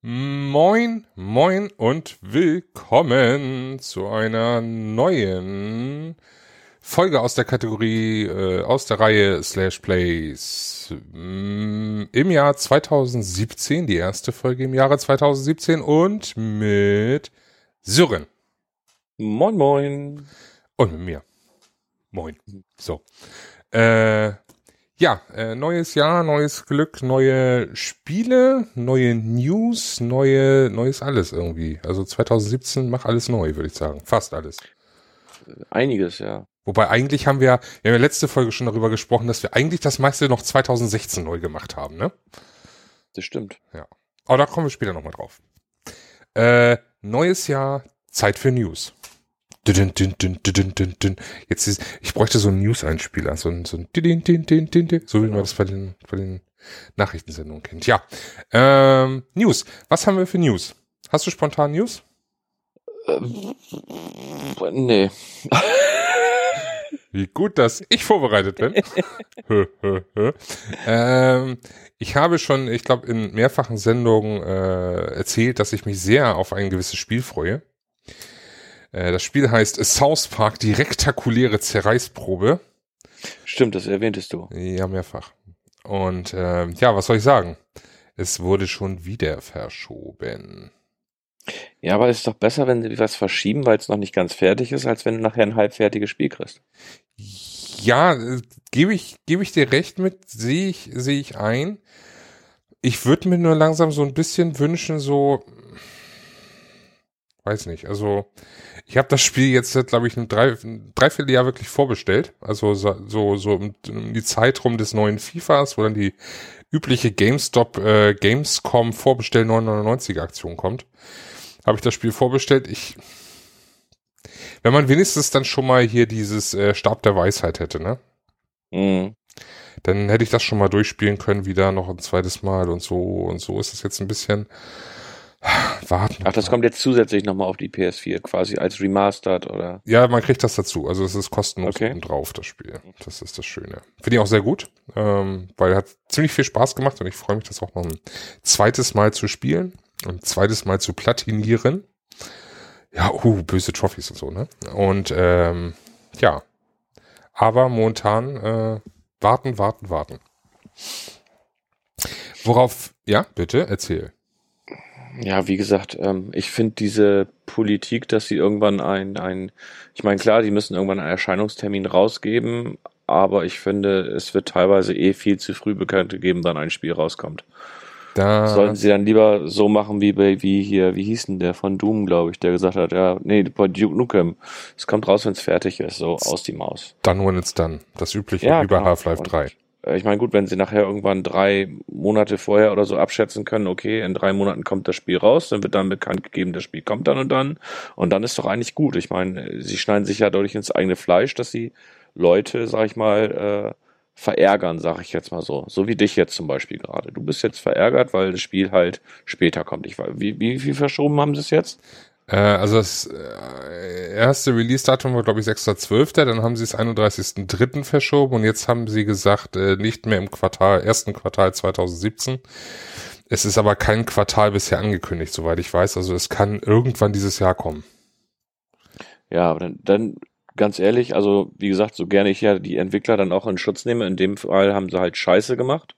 Moin, moin und willkommen zu einer neuen Folge aus der Kategorie, äh, aus der Reihe Slash Plays mm, im Jahr 2017, die erste Folge im Jahre 2017 und mit Sören. Moin, moin. Und mit mir. Moin. So. Äh, ja, äh, neues Jahr, neues Glück, neue Spiele, neue News, neue, neues alles irgendwie. Also 2017 macht alles neu, würde ich sagen. Fast alles. Einiges, ja. Wobei eigentlich haben wir, wir haben ja letzte Folge schon darüber gesprochen, dass wir eigentlich das meiste noch 2016 neu gemacht haben, ne? Das stimmt. Ja. Aber da kommen wir später nochmal drauf. Äh, neues Jahr, Zeit für News. Jetzt ist, ich bräuchte so einen News-Einspieler, so ein, so ein, so wie man das bei den, bei den Nachrichtensendungen kennt. Ja. Ähm, News. Was haben wir für News? Hast du spontan News? Ähm, nee. Wie gut, dass ich vorbereitet bin. ähm, ich habe schon, ich glaube, in mehrfachen Sendungen äh, erzählt, dass ich mich sehr auf ein gewisses Spiel freue. Äh, das Spiel heißt South Park Direktakuläre Zerreißprobe. Stimmt, das erwähntest du. Ja, mehrfach. Und äh, ja, was soll ich sagen? Es wurde schon wieder verschoben. Ja, aber es ist doch besser, wenn sie was verschieben, weil es noch nicht ganz fertig ist, als wenn du nachher ein halbfertiges Spiel kriegst. Ja, äh, gebe ich, gebe ich dir recht mit, sehe ich, sehe ich ein. Ich würde mir nur langsam so ein bisschen wünschen, so, weiß nicht, also ich habe das Spiel jetzt, glaube ich, ein, drei, Dreivierteljahr wirklich vorbestellt. Also so, so um, um die Zeit rum des neuen FIFAs, wo dann die übliche GameStop, äh, Gamescom Vorbestell 999 Aktion kommt. Habe ich das Spiel vorbestellt. Ich, wenn man wenigstens dann schon mal hier dieses äh, Stab der Weisheit hätte, ne? Mhm. Dann hätte ich das schon mal durchspielen können, wieder noch ein zweites Mal und so und so ist es jetzt ein bisschen warten. Ach, das kommt jetzt zusätzlich nochmal auf die PS4, quasi als Remastered oder? Ja, man kriegt das dazu. Also es ist kostenlos Okay. drauf, das Spiel. Das ist das Schöne. Finde ich auch sehr gut, ähm, weil hat ziemlich viel Spaß gemacht und ich freue mich, das auch noch ein zweites Mal zu spielen ein zweites Mal zu platinieren. Ja, uh, böse Trophys und so, ne? Und ähm, ja. Aber momentan äh, warten, warten, warten. Worauf, ja, bitte, erzähl. Ja, wie gesagt, ähm, ich finde diese Politik, dass sie irgendwann ein, ein, ich meine, klar, die müssen irgendwann einen Erscheinungstermin rausgeben, aber ich finde, es wird teilweise eh viel zu früh bekannt gegeben, dann ein Spiel rauskommt. Da, Sollten sie dann lieber so machen wie bei, wie hier, wie hieß denn der von Doom, glaube ich, der gesagt hat, ja, nee, bei Duke Nukem, es kommt raus, wenn es fertig ist, so aus die Maus. Done when it's done. Das übliche Ja, über genau. Half-Life Und- 3. Äh, Ich meine, gut, wenn sie nachher irgendwann drei Monate vorher oder so abschätzen können, okay, in drei Monaten kommt das Spiel raus, dann wird dann bekannt gegeben, das Spiel kommt dann und dann. Und dann ist doch eigentlich gut. Ich meine, sie schneiden sich ja dadurch ins eigene Fleisch, dass sie Leute, sag ich mal, äh, verärgern, sag ich jetzt mal so. So wie dich jetzt zum Beispiel gerade. Du bist jetzt verärgert, weil das Spiel halt später kommt. Ich weiß, wie, wie viel verschoben haben sie es jetzt? Äh, also das äh, erste Release-Datum war, glaube ich, 6.12., dann haben sie es 31.03. verschoben und jetzt haben sie gesagt, äh, nicht mehr im Quartal, ersten Quartal 2017. Es ist aber kein Quartal bisher angekündigt, soweit ich weiß. Also es kann irgendwann dieses Jahr kommen. Ja, aber dann, dann ganz ehrlich, also wie gesagt, so gerne ich ja die Entwickler dann auch in Schutz nehme, in dem Fall haben sie halt Scheiße gemacht,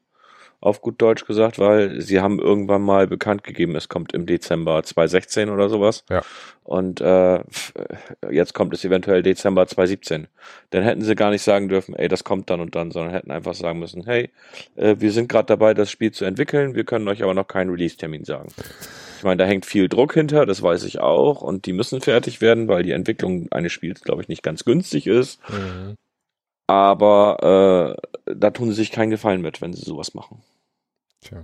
auf gut Deutsch gesagt, weil sie haben irgendwann mal bekannt gegeben, es kommt im Dezember 2016 oder sowas. Ja. Und äh, jetzt kommt es eventuell Dezember 2017. Dann hätten sie gar nicht sagen dürfen, ey, das kommt dann und dann, sondern hätten einfach sagen müssen, hey, äh, wir sind gerade dabei, das Spiel zu entwickeln, wir können euch aber noch keinen Release-Termin sagen. Ich meine, da hängt viel Druck hinter, das weiß ich auch, und die müssen fertig werden, weil die Entwicklung eines Spiels, glaube ich, nicht ganz günstig ist. Aber äh, da tun sie sich keinen Gefallen mit, wenn sie sowas machen. Tja.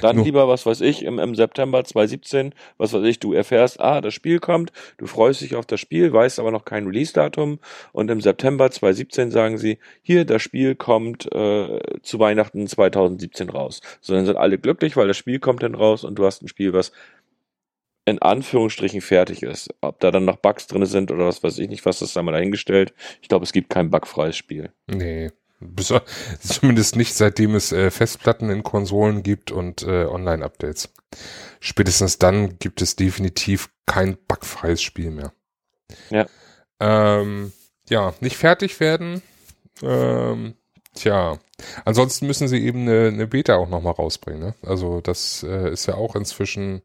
Dann lieber, was weiß ich, im, im September 2017, was weiß ich, du erfährst, ah, das Spiel kommt, du freust dich auf das Spiel, weißt aber noch kein Release-Datum und im September 2017 sagen sie, hier, das Spiel kommt äh, zu Weihnachten 2017 raus. So, dann sind alle glücklich, weil das Spiel kommt dann raus und du hast ein Spiel, was in Anführungsstrichen fertig ist. Ob da dann noch Bugs drin sind oder was weiß ich nicht, was das da mal dahingestellt. Ich glaube, es gibt kein bugfreies Spiel. Nee, Zumindest nicht, seitdem es äh, Festplatten in Konsolen gibt und äh, Online-Updates. Spätestens dann gibt es definitiv kein bugfreies Spiel mehr. Ja. Ähm, ja, nicht fertig werden. Ähm, tja, ansonsten müssen sie eben eine, eine Beta auch nochmal rausbringen. Ne? Also das äh, ist ja auch inzwischen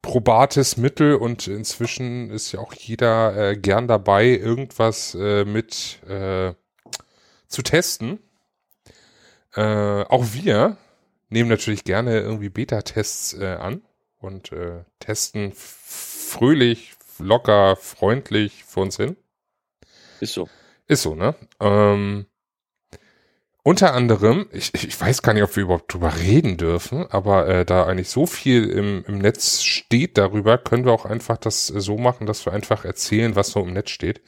probates Mittel und inzwischen ist ja auch jeder äh, gern dabei, irgendwas äh, mit äh, zu testen. Äh, auch wir nehmen natürlich gerne irgendwie Beta-Tests äh, an und äh, testen fröhlich, locker, freundlich vor uns hin. Ist so. Ist so, ne? Ähm, unter anderem, ich, ich weiß gar nicht, ob wir überhaupt drüber reden dürfen, aber äh, da eigentlich so viel im, im Netz steht darüber, können wir auch einfach das so machen, dass wir einfach erzählen, was so im Netz steht.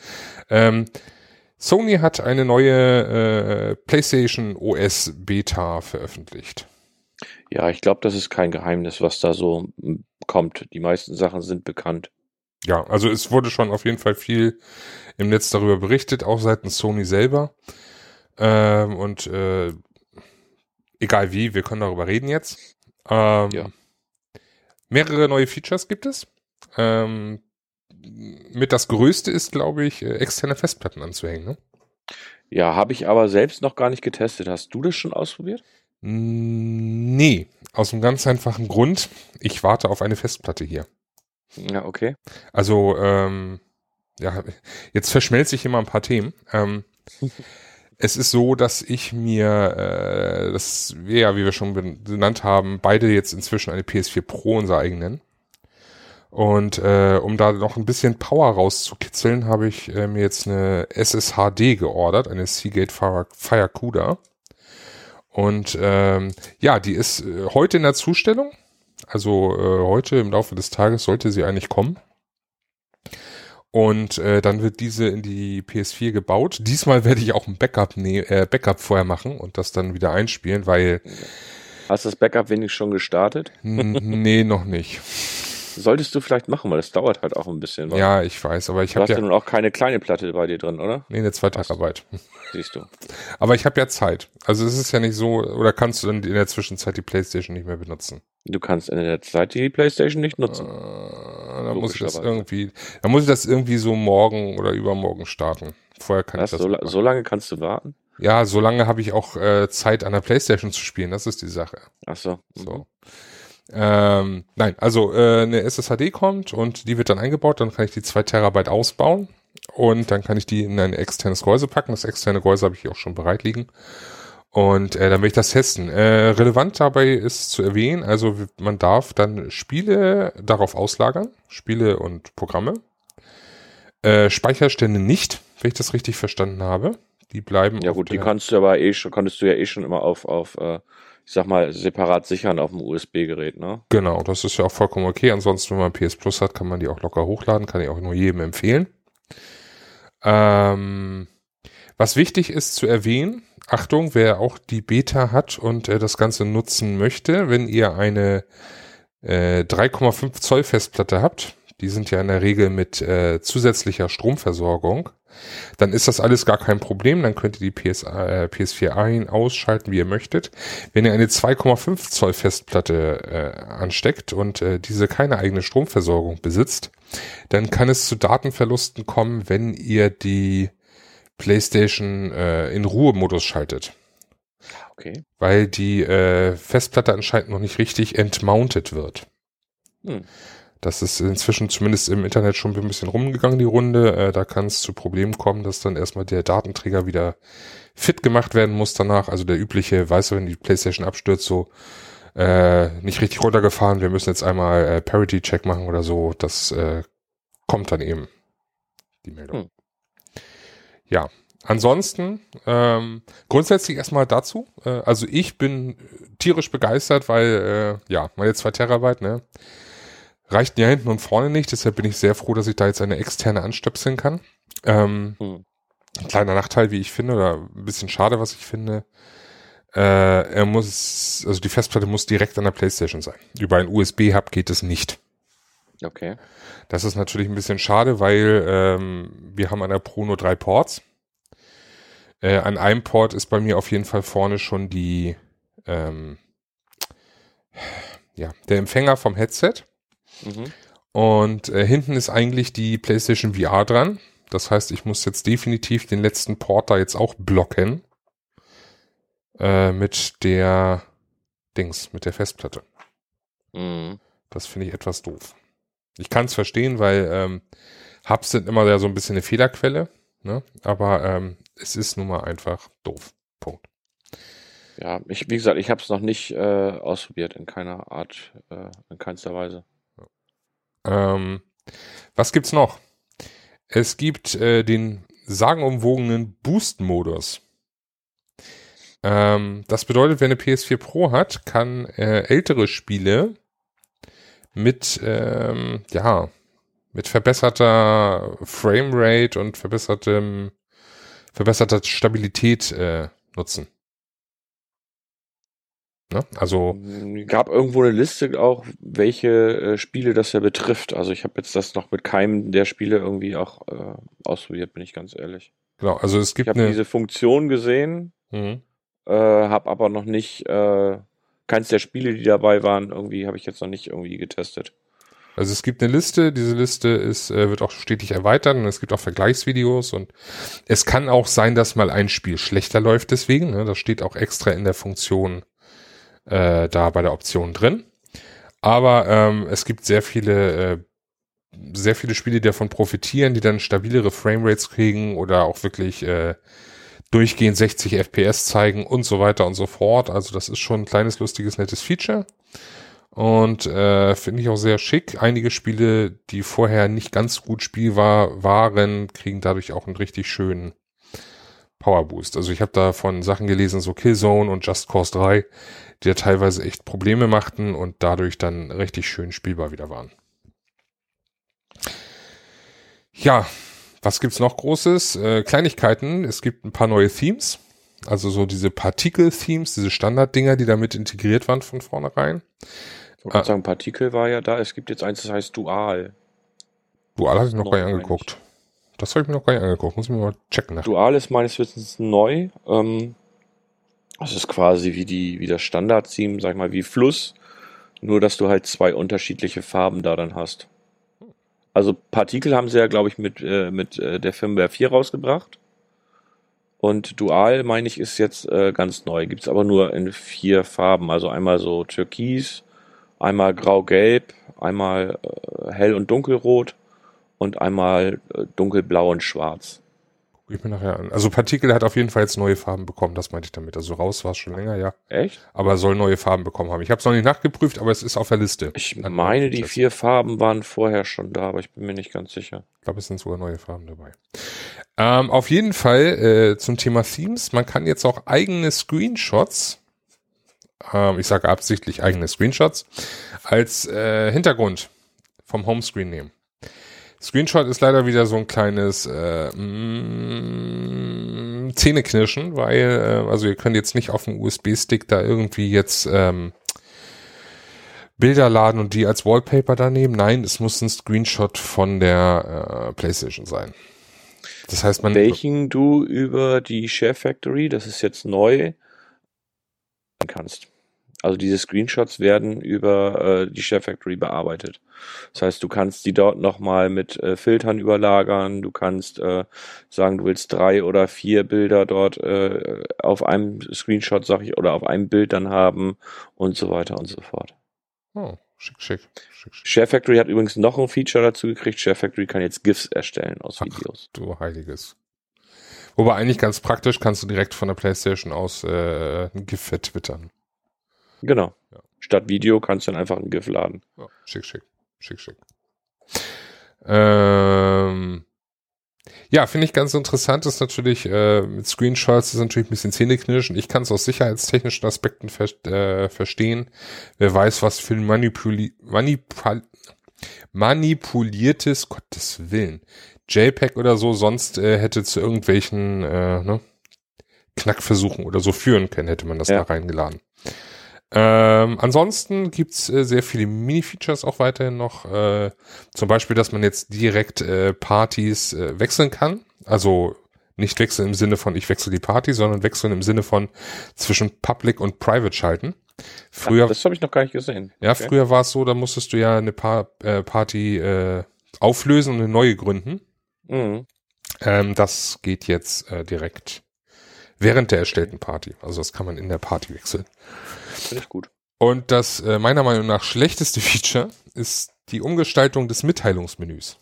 Ähm, Sony hat eine neue äh, PlayStation OS Beta veröffentlicht. Ja, ich glaube, das ist kein Geheimnis, was da so hm, kommt. Die meisten Sachen sind bekannt. Ja, also es wurde schon auf jeden Fall viel im Netz darüber berichtet, auch seitens Sony selber. Ähm, und äh, egal wie, wir können darüber reden jetzt. Ähm, ja. Mehrere neue Features gibt es. Ähm, mit das Größte ist, glaube ich, äh, externe Festplatten anzuhängen. Ne? Ja, habe ich aber selbst noch gar nicht getestet. Hast du das schon ausprobiert? Nee, aus einem ganz einfachen Grund. Ich warte auf eine Festplatte hier. Ja, okay. Also, ähm, ja, jetzt verschmelze ich immer ein paar Themen. Ähm, es ist so, dass ich mir, äh, das wir ja, wie wir schon benannt haben, beide jetzt inzwischen eine PS4 Pro unser eigen nennen. Und äh, um da noch ein bisschen Power rauszukitzeln, habe ich äh, mir jetzt eine SSHD geordert, eine Seagate Firecuda. Und ähm, ja, die ist äh, heute in der Zustellung. Also äh, heute im Laufe des Tages sollte sie eigentlich kommen. Und äh, dann wird diese in die PS4 gebaut. Diesmal werde ich auch ein Backup, ne äh, Backup vorher machen und das dann wieder einspielen, weil. Hast du das Backup wenigstens schon gestartet? nee, noch nicht. Solltest du vielleicht machen, weil das dauert halt auch ein bisschen. Ja, ich weiß, aber ich habe ja... Du hast ja nun auch keine kleine Platte bei dir drin, oder? Nee, eine 2 Terabyte. Siehst du. Aber ich habe ja Zeit. Also es ist ja nicht so, oder kannst du dann in der Zwischenzeit die Playstation nicht mehr benutzen? Du kannst in der Zeit die Playstation nicht nutzen. Äh, dann muss ich das irgendwie, dann muss ich das irgendwie so morgen oder übermorgen starten. Vorher kann Was, ich das so, so lange kannst du warten? Ja, so lange habe ich auch äh, Zeit an der Playstation zu spielen, das ist die Sache. Ach so. So. Mhm. Ähm, nein, also äh, eine SSHD kommt und die wird dann eingebaut, dann kann ich die zwei Terabyte ausbauen und dann kann ich die in ein externes Gehäuse packen. Das externe Gehäuse habe ich auch schon bereit liegen. Und äh, dann will ich das testen. Äh, relevant dabei ist zu erwähnen, also man darf dann Spiele darauf auslagern, Spiele und Programme. Äh, Speicherstände nicht, wenn ich das richtig verstanden habe. Die bleiben. Ja gut, die kannst du aber eh schon, konntest du ja eh schon immer auf, auf äh, ich sag mal, separat sichern auf dem USB-Gerät, ne? Genau, das ist ja auch vollkommen okay. Ansonsten, wenn man PS Plus hat, kann man die auch locker hochladen, kann ich auch nur jedem empfehlen. Ähm, was wichtig ist zu erwähnen, Achtung, wer auch die Beta hat und äh, das Ganze nutzen möchte, wenn ihr eine äh, 3,5 Zoll Festplatte habt, die sind ja in der Regel mit äh, zusätzlicher Stromversorgung, dann ist das alles gar kein Problem. Dann könnt ihr die PS, äh, PS4 ein, ausschalten, wie ihr möchtet. Wenn ihr eine 2,5 Zoll Festplatte äh, ansteckt und äh, diese keine eigene Stromversorgung besitzt, dann kann es zu Datenverlusten kommen, wenn ihr die PlayStation äh, in Ruhemodus schaltet. Okay. Weil die äh, Festplatte anscheinend noch nicht richtig entmountet wird. Hm. Das ist inzwischen zumindest im Internet schon ein bisschen rumgegangen, die Runde. Äh, da kann es zu Problemen kommen, dass dann erstmal der Datenträger wieder fit gemacht werden muss danach. Also der übliche, weißt du, wenn die Playstation abstürzt, so äh, nicht richtig runtergefahren, wir müssen jetzt einmal äh, Parity-Check machen oder so. Das äh, kommt dann eben, die Meldung. Hm. Ja, ansonsten, ähm, grundsätzlich erstmal dazu. Äh, also ich bin tierisch begeistert, weil, äh, ja, meine zwei Terabyte, ne? Reicht ja hinten und vorne nicht, deshalb bin ich sehr froh, dass ich da jetzt eine externe anstöpseln kann. Ähm, hm. Kleiner Nachteil, wie ich finde, oder ein bisschen schade, was ich finde. Äh, er muss, also die Festplatte muss direkt an der Playstation sein. Über ein USB-Hub geht es nicht. Okay. Das ist natürlich ein bisschen schade, weil ähm, wir haben an der Pro nur drei Ports. Äh, an einem Port ist bei mir auf jeden Fall vorne schon die, ähm, ja, der Empfänger vom Headset. Mhm. Und äh, hinten ist eigentlich die PlayStation VR dran. Das heißt, ich muss jetzt definitiv den letzten Port da jetzt auch blocken. Äh, mit der Dings, mit der Festplatte. Mhm. Das finde ich etwas doof. Ich kann es verstehen, weil ähm, Hubs sind immer ja so ein bisschen eine Fehlerquelle. Ne? Aber ähm, es ist nun mal einfach doof. Punkt. Ja, ich, wie gesagt, ich habe es noch nicht äh, ausprobiert in keiner Art, äh, in keinster Weise. Ähm, was gibt's noch? Es gibt äh, den sagenumwogenen Boost-Modus. Ähm, das bedeutet, wer eine PS4 Pro hat, kann äh, ältere Spiele mit, ähm, ja, mit verbesserter Framerate und verbessertem, verbesserter Stabilität äh, nutzen. Ne? Also gab irgendwo eine Liste auch, welche äh, Spiele das ja betrifft. Also ich habe jetzt das noch mit keinem der Spiele irgendwie auch äh, ausprobiert, bin ich ganz ehrlich. Genau, also es gibt ich habe diese Funktion gesehen, mhm. äh, habe aber noch nicht äh, keins der Spiele, die dabei waren, irgendwie habe ich jetzt noch nicht irgendwie getestet. Also es gibt eine Liste, diese Liste ist, äh, wird auch stetig erweitert und es gibt auch Vergleichsvideos und es kann auch sein, dass mal ein Spiel schlechter läuft deswegen. Ne? Das steht auch extra in der Funktion äh, da bei der Option drin. Aber ähm, es gibt sehr viele, äh, sehr viele Spiele, die davon profitieren, die dann stabilere Framerates kriegen oder auch wirklich äh, durchgehend 60 FPS zeigen und so weiter und so fort. Also das ist schon ein kleines, lustiges, nettes Feature. Und äh, finde ich auch sehr schick. Einige Spiele, die vorher nicht ganz gut spielbar waren, kriegen dadurch auch einen richtig schönen Power Boost. Also ich habe da von Sachen gelesen, so Killzone und Just Cause 3, die ja teilweise echt Probleme machten und dadurch dann richtig schön spielbar wieder waren. Ja, was gibt's noch Großes? Äh, Kleinigkeiten. Es gibt ein paar neue Themes. Also so diese Partikel-Themes, diese Standard-Dinger, die damit integriert waren von vornherein. Ich wollte ah. sagen, Partikel war ja da. Es gibt jetzt eins, das heißt Dual. Dual hatte ich noch gar nicht angeguckt. Das habe ich mir noch gar nicht angeguckt. Muss ich mir mal checken. Nach. Dual ist meines Wissens neu. Ähm, das ist quasi wie, die, wie das Standard-Theme, sag ich mal, wie Fluss. Nur, dass du halt zwei unterschiedliche Farben da dann hast. Also Partikel haben sie ja, glaube ich, mit, äh, mit äh, der Firmware 4 rausgebracht. Und Dual, meine ich, ist jetzt äh, ganz neu. Gibt es aber nur in vier Farben. Also einmal so Türkis, einmal Grau-Gelb, einmal äh, Hell- und Dunkelrot und einmal äh, Dunkelblau und Schwarz. Guck ich mir nachher an. Also Partikel hat auf jeden Fall jetzt neue Farben bekommen, das meinte ich damit. Also raus war es schon länger, ja. Echt? Aber soll neue Farben bekommen haben. Ich habe es noch nicht nachgeprüft, aber es ist auf der Liste. Ich meine, die vier Farben waren vorher schon da, aber ich bin mir nicht ganz sicher. Ich glaube, es sind sogar neue Farben dabei. Ähm, auf jeden Fall äh, zum Thema Themes. Man kann jetzt auch eigene Screenshots, ähm, ich sage absichtlich eigene Screenshots, als äh, Hintergrund vom Homescreen nehmen. Screenshot ist leider wieder so ein kleines äh, mm, Zähneknirschen, weil, äh, also ihr könnt jetzt nicht auf dem USB-Stick da irgendwie jetzt ähm, Bilder laden und die als Wallpaper da nehmen. Nein, es muss ein Screenshot von der äh, PlayStation sein. Das heißt, man. Welchen du über die Share Factory, das ist jetzt neu, kannst. Also diese Screenshots werden über äh, die Share Factory bearbeitet. Das heißt, du kannst die dort nochmal mit äh, Filtern überlagern. Du kannst äh, sagen, du willst drei oder vier Bilder dort äh, auf einem Screenshot, sag ich, oder auf einem Bild dann haben und so weiter und so fort. Oh, schick, schick. schick, schick. Share Factory hat übrigens noch ein Feature dazu gekriegt. Share Factory kann jetzt GIFs erstellen aus Ach, Videos. Du heiliges. Wobei eigentlich ganz praktisch kannst du direkt von der PlayStation aus äh, ein GIF vertwittern. Genau. Ja. Statt Video kannst du dann einfach ein GIF laden. Ja, schick, schick. Schick, schick. Ähm, Ja, finde ich ganz interessant, ist natürlich, äh, mit Screenshots ist natürlich ein bisschen zähneknirschen. Ich kann es aus sicherheitstechnischen Aspekten ver äh, verstehen. Wer weiß, was für ein Manipuli Manipul manipuliertes, Gottes Willen, JPEG oder so sonst äh, hätte zu irgendwelchen äh, ne, Knackversuchen oder so führen können, hätte man das ja. da reingeladen. Ähm, ansonsten gibt's äh, sehr viele Mini-Features auch weiterhin noch. Äh, zum Beispiel, dass man jetzt direkt äh, Partys äh, wechseln kann. Also nicht wechseln im Sinne von ich wechsle die Party, sondern wechseln im Sinne von zwischen Public und Private schalten. Früher, Ach, das habe ich noch gar nicht gesehen. Ja, okay. früher war es so, da musstest du ja eine pa äh, Party äh, auflösen und eine neue gründen. Mhm. Ähm, das geht jetzt äh, direkt während der erstellten Party. Also das kann man in der Party wechseln. Finde ich gut. Und das äh, meiner Meinung nach schlechteste Feature ist die Umgestaltung des Mitteilungsmenüs.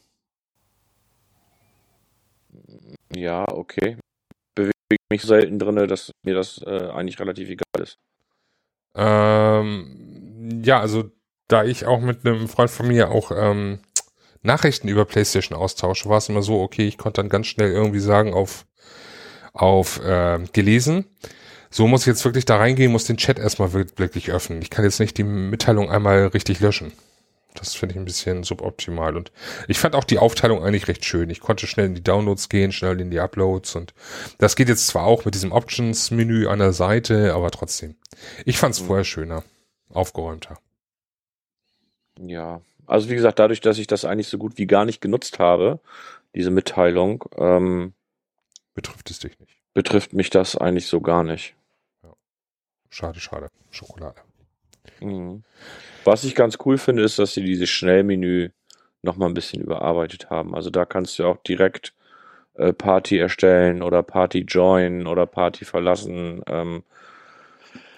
Ja, okay. Bewege mich selten drin, dass mir das äh, eigentlich relativ egal ist. Ähm, ja, also da ich auch mit einem Freund von mir auch ähm, Nachrichten über PlayStation austausche, war es immer so, okay, ich konnte dann ganz schnell irgendwie sagen auf auf äh, gelesen. So muss ich jetzt wirklich da reingehen, muss den Chat erstmal wirklich öffnen. Ich kann jetzt nicht die Mitteilung einmal richtig löschen. Das finde ich ein bisschen suboptimal. Und ich fand auch die Aufteilung eigentlich recht schön. Ich konnte schnell in die Downloads gehen, schnell in die Uploads und das geht jetzt zwar auch mit diesem Options-Menü an der Seite, aber trotzdem. Ich fand es mhm. vorher schöner, aufgeräumter. Ja, also wie gesagt, dadurch, dass ich das eigentlich so gut wie gar nicht genutzt habe, diese Mitteilung, ähm, betrifft es dich nicht. Betrifft mich das eigentlich so gar nicht. Schade, schade. Schokolade. Mhm. Was ich ganz cool finde, ist, dass sie dieses Schnellmenü nochmal ein bisschen überarbeitet haben. Also da kannst du auch direkt äh, Party erstellen oder Party join oder Party verlassen. Ähm,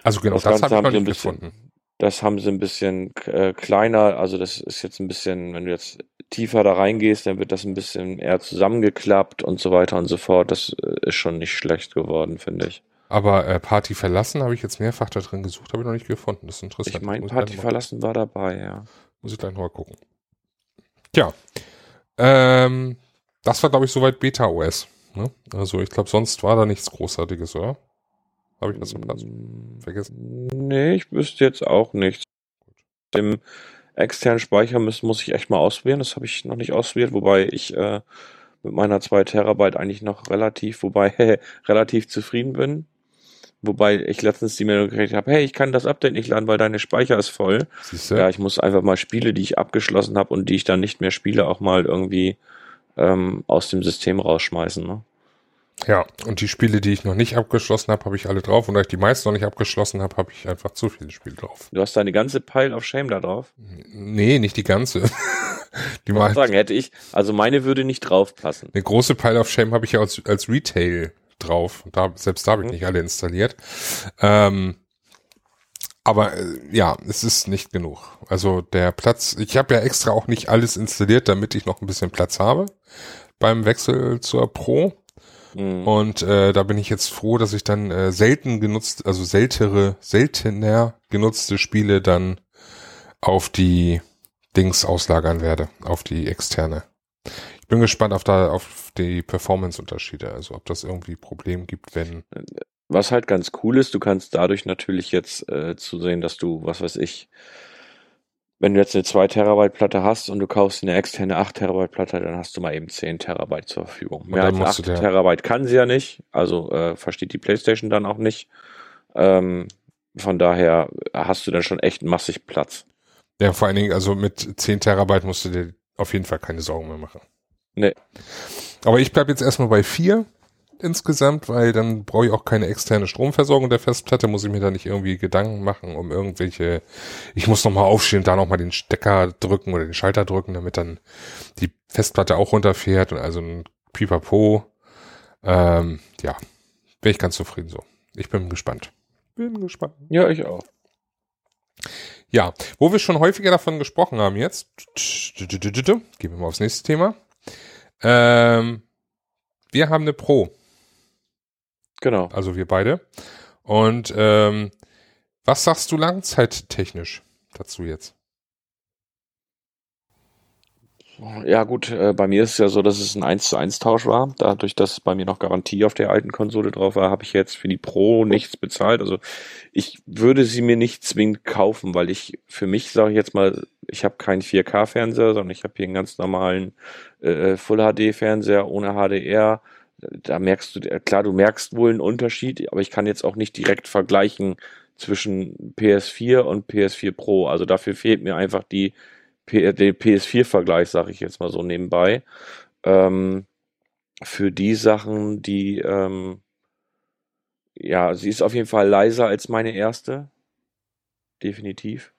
also genau, das, das habe ich noch nicht gefunden. Das haben sie ein bisschen äh, kleiner, also das ist jetzt ein bisschen, wenn du jetzt tiefer da reingehst, dann wird das ein bisschen eher zusammengeklappt und so weiter und so fort. Das äh, ist schon nicht schlecht geworden, finde ich. Aber äh, Party verlassen habe ich jetzt mehrfach da drin gesucht, habe ich noch nicht gefunden. Das ist interessant. Ich meine, Party verlassen war dabei, ja. Muss ich gleich noch mal gucken. Tja, ähm, das war glaube ich soweit Beta OS. Ne? Also ich glaube, sonst war da nichts Großartiges, oder? Habe ich das im Platz vergessen? Nee, ich wüsste jetzt auch nichts. Dem externen Speicher muss, muss ich echt mal ausprobieren. Das habe ich noch nicht ausprobiert, wobei ich äh, mit meiner 2 Terabyte eigentlich noch relativ, wobei relativ zufrieden bin. Wobei ich letztens die Meldung gekriegt habe, hey, ich kann das Update nicht laden, weil deine Speicher ist voll. Siehste? Ja, ich muss einfach mal Spiele, die ich abgeschlossen habe und die ich dann nicht mehr spiele, auch mal irgendwie ähm, aus dem System rausschmeißen. Ne? Ja, und die Spiele, die ich noch nicht abgeschlossen habe, habe ich alle drauf. Und da ich die meisten noch nicht abgeschlossen habe, habe ich einfach zu viele Spiele drauf. Du hast deine ganze Pile of Shame da drauf? Nee, nicht die ganze. die ich sagen, hätte ich, also meine würde nicht draufpassen. Eine große Pile of Shame habe ich ja als, als Retail drauf. Da, selbst da habe ich mhm. nicht alle installiert. Ähm, aber äh, ja, es ist nicht genug. Also der Platz, ich habe ja extra auch nicht alles installiert, damit ich noch ein bisschen Platz habe beim Wechsel zur Pro. Mhm. Und äh, da bin ich jetzt froh, dass ich dann äh, selten genutzt, also seltere, seltener genutzte Spiele dann auf die Dings auslagern werde, auf die externe. Ich bin gespannt auf, da, auf die Performance-Unterschiede, also ob das irgendwie Problem gibt, wenn. Was halt ganz cool ist, du kannst dadurch natürlich jetzt äh, zusehen, dass du, was weiß ich, wenn du jetzt eine 2 Terabyte Platte hast und du kaufst eine externe 8 Terabyte Platte, dann hast du mal eben 10 Terabyte zur Verfügung. Mehr als 8 Terabyte kann sie ja nicht, also äh, versteht die Playstation dann auch nicht. Ähm, von daher hast du dann schon echt massig Platz. Ja, vor allen Dingen, also mit 10 Terabyte musst du dir auf jeden Fall keine Sorgen mehr machen. Nee. Aber ich bleib jetzt erstmal bei 4 insgesamt, weil dann brauche ich auch keine externe Stromversorgung der Festplatte, muss ich mir da nicht irgendwie Gedanken machen um irgendwelche, ich muss nochmal aufstehen, da nochmal den Stecker drücken oder den Schalter drücken, damit dann die Festplatte auch runterfährt und also ein Pipapo. Ähm, ja, bin ich ganz zufrieden so. Ich bin gespannt. Bin gespannt. Ja, ich auch. Ja, wo wir schon häufiger davon gesprochen haben jetzt, gehen wir mal aufs nächste Thema. Ähm, wir haben eine Pro. Genau. Also wir beide. Und ähm, was sagst du langzeittechnisch dazu jetzt? Ja gut, äh, bei mir ist es ja so, dass es ein 1 zu 1 Tausch war. Dadurch, dass bei mir noch Garantie auf der alten Konsole drauf war, habe ich jetzt für die Pro nichts bezahlt. Also ich würde sie mir nicht zwingend kaufen, weil ich für mich sage ich jetzt mal, ich habe keinen 4K-Fernseher, sondern ich habe hier einen ganz normalen äh, Full-HD-Fernseher ohne HDR. Da merkst du, klar, du merkst wohl einen Unterschied, aber ich kann jetzt auch nicht direkt vergleichen zwischen PS4 und PS4 Pro. Also dafür fehlt mir einfach die den PS4-Vergleich, sage ich jetzt mal so nebenbei, ähm, für die Sachen, die, ähm, ja, sie ist auf jeden Fall leiser als meine erste. Definitiv.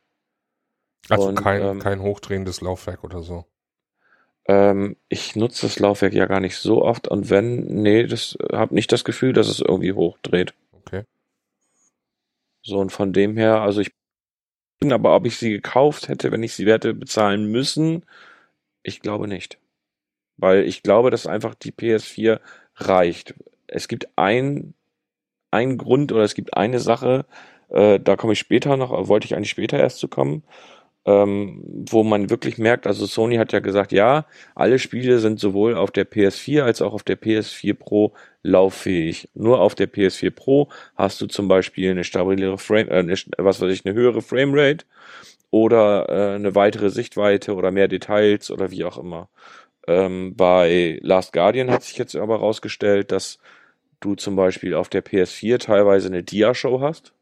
Also Und, kein, ähm, kein hochdrehendes Laufwerk oder so. Ähm, ich nutze das Laufwerk ja gar nicht so oft und wenn, nee, das habe nicht das Gefühl, dass es irgendwie hochdreht. Okay. So und von dem her, also ich aber ob ich sie gekauft hätte, wenn ich sie hätte bezahlen müssen, ich glaube nicht. Weil ich glaube, dass einfach die PS4 reicht. Es gibt ein, ein Grund oder es gibt eine Sache, äh, da komme ich später noch, wollte ich eigentlich später erst zu kommen ähm, wo man wirklich merkt, also Sony hat ja gesagt, ja, alle Spiele sind sowohl auf der PS4 als auch auf der PS4 Pro lauffähig. Nur auf der PS4 Pro hast du zum Beispiel eine stabilere Frame, äh, eine, was weiß ich, eine höhere Framerate oder äh, eine weitere Sichtweite oder mehr Details oder wie auch immer. Ähm, bei Last Guardian hat sich jetzt aber rausgestellt, dass du zum Beispiel auf der PS4 teilweise eine Dia-Show hast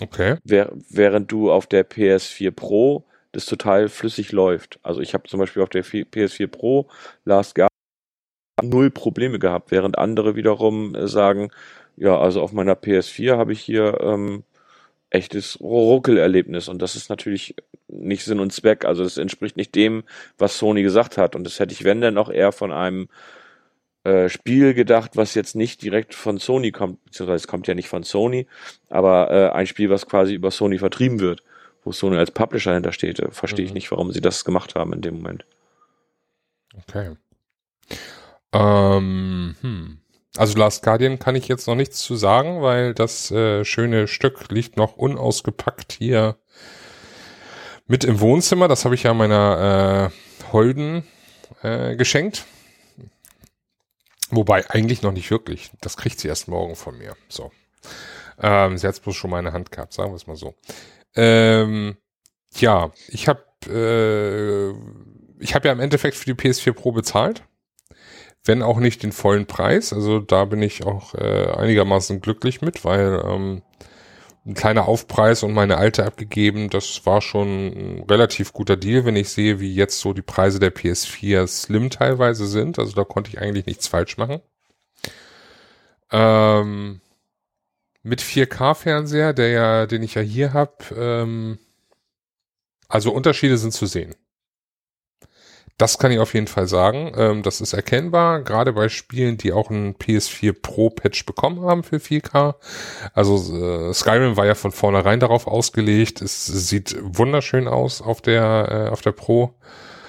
Okay. während du auf der PS4 Pro das total flüssig läuft. Also ich habe zum Beispiel auf der PS4 Pro Last Guardian null Probleme gehabt, während andere wiederum äh, sagen, ja, also auf meiner PS4 habe ich hier ähm, echtes Ruckelerlebnis und das ist natürlich nicht Sinn und Zweck. Also das entspricht nicht dem, was Sony gesagt hat und das hätte ich, wenn dann auch eher von einem äh, Spiel gedacht, was jetzt nicht direkt von Sony kommt, beziehungsweise es kommt ja nicht von Sony, aber äh, ein Spiel, was quasi über Sony vertrieben wird, wo Sony als Publisher hintersteht. Äh, verstehe mhm. ich nicht, warum sie das gemacht haben in dem Moment. Okay. Ähm, hm. Also Last Guardian kann ich jetzt noch nichts zu sagen, weil das äh, schöne Stück liegt noch unausgepackt hier mit im Wohnzimmer. Das habe ich ja meiner äh, Holden äh, geschenkt. Wobei eigentlich noch nicht wirklich. Das kriegt sie erst morgen von mir. So. Ähm, sie hat bloß schon mal in der Hand gehabt, sagen wir es mal so. Ähm, ja, ich habe äh, ich habe ja im Endeffekt für die PS4 Pro bezahlt, wenn auch nicht den vollen Preis. Also da bin ich auch äh, einigermaßen glücklich mit, weil ähm, ein kleiner Aufpreis und meine alte abgegeben. Das war schon ein relativ guter Deal, wenn ich sehe, wie jetzt so die Preise der PS4 Slim teilweise sind. Also da konnte ich eigentlich nichts falsch machen. Ähm, mit 4K-Fernseher, der ja, den ich ja hier habe, ähm, also Unterschiede sind zu sehen. Das kann ich auf jeden Fall sagen. Ähm, das ist erkennbar, gerade bei Spielen, die auch ein PS4 Pro Patch bekommen haben für 4K. Also äh, Skyrim war ja von vornherein darauf ausgelegt. Es sieht wunderschön aus auf der äh, auf der Pro.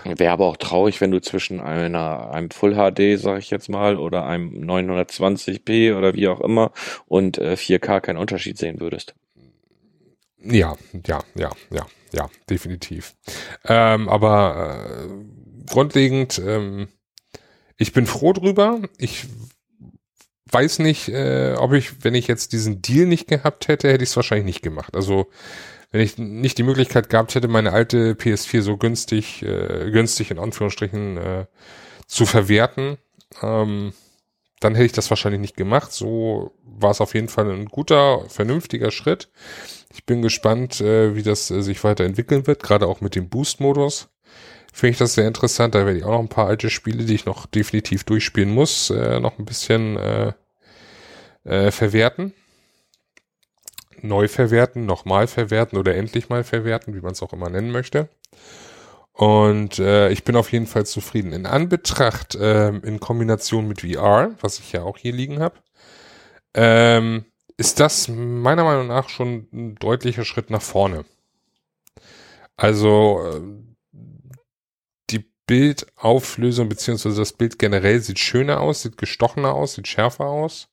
Wäre aber auch traurig, wenn du zwischen einer, einem Full HD, sag ich jetzt mal, oder einem 920p oder wie auch immer und äh, 4K keinen Unterschied sehen würdest. Ja, ja, ja, ja, ja, definitiv. Ähm, aber äh, grundlegend, ähm, ich bin froh drüber. Ich weiß nicht, äh, ob ich, wenn ich jetzt diesen Deal nicht gehabt hätte, hätte ich es wahrscheinlich nicht gemacht. Also wenn ich nicht die Möglichkeit gehabt hätte, meine alte PS4 so günstig, äh, günstig in Anführungsstrichen äh, zu verwerten, ähm, dann hätte ich das wahrscheinlich nicht gemacht. So war es auf jeden Fall ein guter, vernünftiger Schritt. Ich bin gespannt, äh, wie das äh, sich weiterentwickeln wird, gerade auch mit dem Boost-Modus finde ich das sehr interessant. Da werde ich auch noch ein paar alte Spiele, die ich noch definitiv durchspielen muss, äh, noch ein bisschen äh, äh, verwerten. Neu verwerten, nochmal verwerten oder endlich mal verwerten, wie man es auch immer nennen möchte. Und äh, ich bin auf jeden Fall zufrieden. In Anbetracht, äh, in Kombination mit VR, was ich ja auch hier liegen habe, ähm, ist das meiner Meinung nach schon ein deutlicher Schritt nach vorne. Also äh, Bildauflösung beziehungsweise das Bild generell sieht schöner aus, sieht gestochener aus, sieht schärfer aus.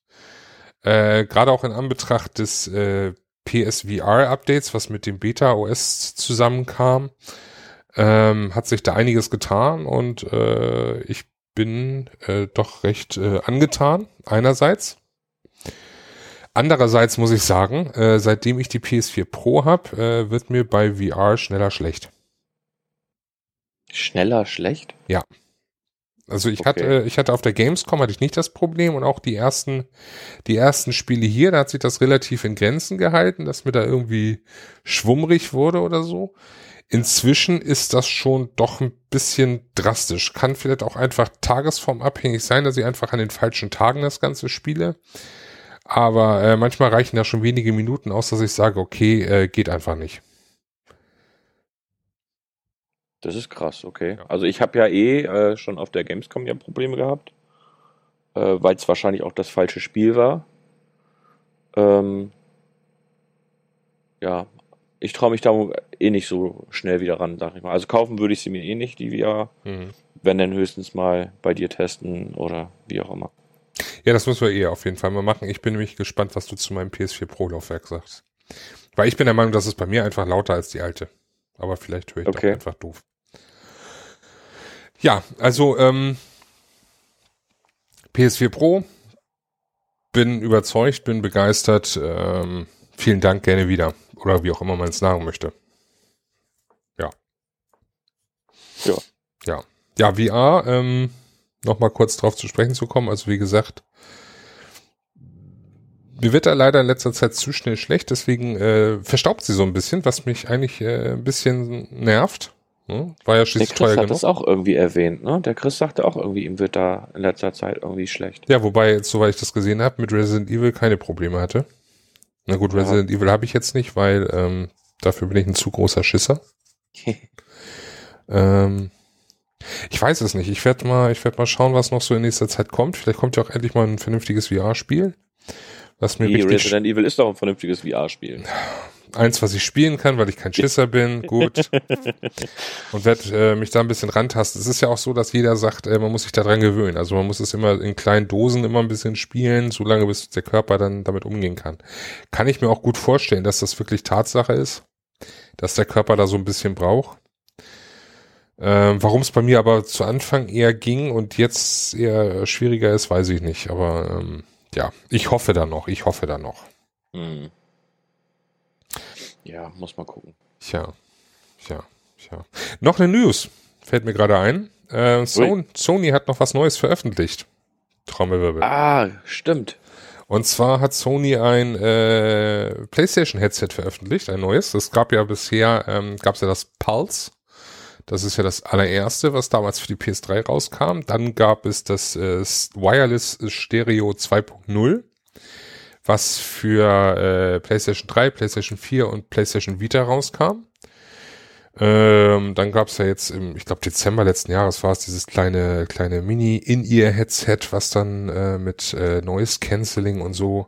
Äh, Gerade auch in Anbetracht des äh, PSVR-Updates, was mit dem Beta OS zusammenkam, ähm, hat sich da einiges getan und äh, ich bin äh, doch recht äh, angetan, einerseits. Andererseits muss ich sagen, äh, seitdem ich die PS4 Pro habe, äh, wird mir bei VR schneller schlecht. Schneller schlecht? Ja. Also ich okay. hatte, ich hatte auf der Gamescom hatte ich nicht das Problem und auch die ersten, die ersten Spiele hier, da hat sich das relativ in Grenzen gehalten, dass mir da irgendwie schwummrig wurde oder so. Inzwischen ist das schon doch ein bisschen drastisch. Kann vielleicht auch einfach tagesformabhängig sein, dass ich einfach an den falschen Tagen das Ganze spiele. Aber äh, manchmal reichen da schon wenige Minuten aus, dass ich sage, okay, äh, geht einfach nicht. Das ist krass, okay. Ja. Also ich habe ja eh äh, schon auf der Gamescom ja Probleme gehabt, äh, weil es wahrscheinlich auch das falsche Spiel war. Ähm, ja, ich traue mich da eh nicht so schnell wieder ran, sag ich mal. Also kaufen würde ich sie mir eh nicht, die VR. Mhm. Wenn dann höchstens mal bei dir testen oder wie auch immer. Ja, das müssen wir eh auf jeden Fall mal machen. Ich bin nämlich gespannt, was du zu meinem PS4 Pro Laufwerk sagst. Weil ich bin der Meinung, dass es bei mir einfach lauter als die alte. Aber vielleicht höre ich okay. doch einfach doof. Ja, also ähm, PS4 Pro, bin überzeugt, bin begeistert. Ähm, vielen Dank, gerne wieder. Oder wie auch immer man es sagen möchte. Ja. Ja. Ja. Ja, VR, ähm, nochmal kurz drauf zu sprechen zu kommen. Also wie gesagt, mir wird da leider in letzter Zeit zu schnell schlecht, deswegen äh, verstaubt sie so ein bisschen, was mich eigentlich äh, ein bisschen nervt. Ne? War ja schließlich Der Chris hat genug. das auch irgendwie erwähnt, ne? Der Chris sagte auch irgendwie, ihm wird da in letzter Zeit irgendwie schlecht. Ja, wobei jetzt, soweit ich das gesehen habe, mit Resident Evil keine Probleme hatte. Na gut, Resident ja. Evil habe ich jetzt nicht, weil ähm, dafür bin ich ein zu großer Schisser. ähm, ich weiß es nicht. Ich werde mal, ich werde mal schauen, was noch so in nächster Zeit kommt. Vielleicht kommt ja auch endlich mal ein vernünftiges VR-Spiel. Was mir nee, Resident Evil ist doch ein vernünftiges VR-Spiel. Eins, was ich spielen kann, weil ich kein Schisser bin, gut. Und werde äh, mich da ein bisschen rantasten. Es ist ja auch so, dass jeder sagt, äh, man muss sich daran gewöhnen. Also man muss es immer in kleinen Dosen immer ein bisschen spielen, solange bis der Körper dann damit umgehen kann. Kann ich mir auch gut vorstellen, dass das wirklich Tatsache ist, dass der Körper da so ein bisschen braucht. Ähm, Warum es bei mir aber zu Anfang eher ging und jetzt eher schwieriger ist, weiß ich nicht. Aber ähm, ja, ich hoffe da noch. Ich hoffe da noch. Hm. Ja, muss mal gucken. Tja, tja, tja. Noch eine News, fällt mir gerade ein. Äh, Sony, Sony hat noch was Neues veröffentlicht. Trommelwirbel. Ah, stimmt. Und zwar hat Sony ein äh, PlayStation-Headset veröffentlicht, ein neues. Es gab ja bisher, ähm, gab es ja das Pulse. Das ist ja das allererste, was damals für die PS3 rauskam. Dann gab es das äh, Wireless Stereo 2.0 was für äh, PlayStation 3, PlayStation 4 und PlayStation Vita rauskam. Ähm, dann gab's ja jetzt im, ich glaube Dezember letzten Jahres war es dieses kleine kleine Mini In-Ear Headset, was dann äh, mit äh, Noise Cancelling und so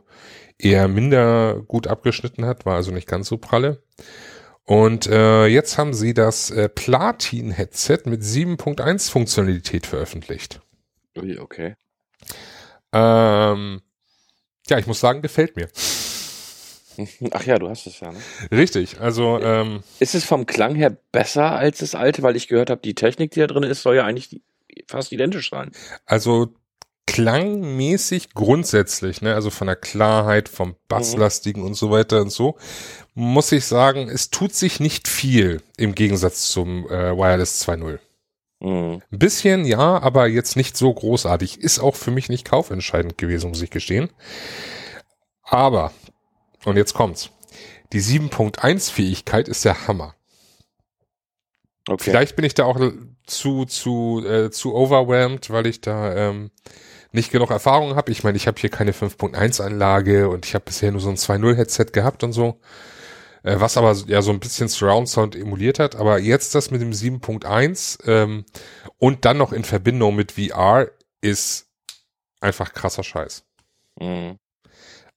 eher minder gut abgeschnitten hat, war also nicht ganz so pralle. Und äh, jetzt haben sie das äh, Platin Headset mit 7.1 Funktionalität veröffentlicht. Okay. Ähm, ja, ich muss sagen, gefällt mir. Ach ja, du hast es ja. Ne? Richtig, also ähm, ist es vom Klang her besser als das alte, weil ich gehört habe, die Technik, die da drin ist, soll ja eigentlich fast identisch sein. Also klangmäßig grundsätzlich, ne, also von der Klarheit, vom Basslastigen mhm. und so weiter und so, muss ich sagen, es tut sich nicht viel im Gegensatz zum äh, Wireless 2.0. Mhm. Ein bisschen, ja, aber jetzt nicht so großartig. Ist auch für mich nicht kaufentscheidend gewesen, muss ich gestehen. Aber, und jetzt kommt's. Die 7.1 Fähigkeit ist der Hammer. Okay. Vielleicht bin ich da auch zu, zu, äh, zu overwhelmed, weil ich da ähm, nicht genug Erfahrung habe. Ich meine, ich habe hier keine 5.1 Anlage und ich habe bisher nur so ein 2.0 Headset gehabt und so äh, was aber ja so ein bisschen Surround Sound emuliert hat. Aber jetzt das mit dem 7.1 ähm, und dann noch in Verbindung mit VR ist einfach krasser Scheiß. Mhm.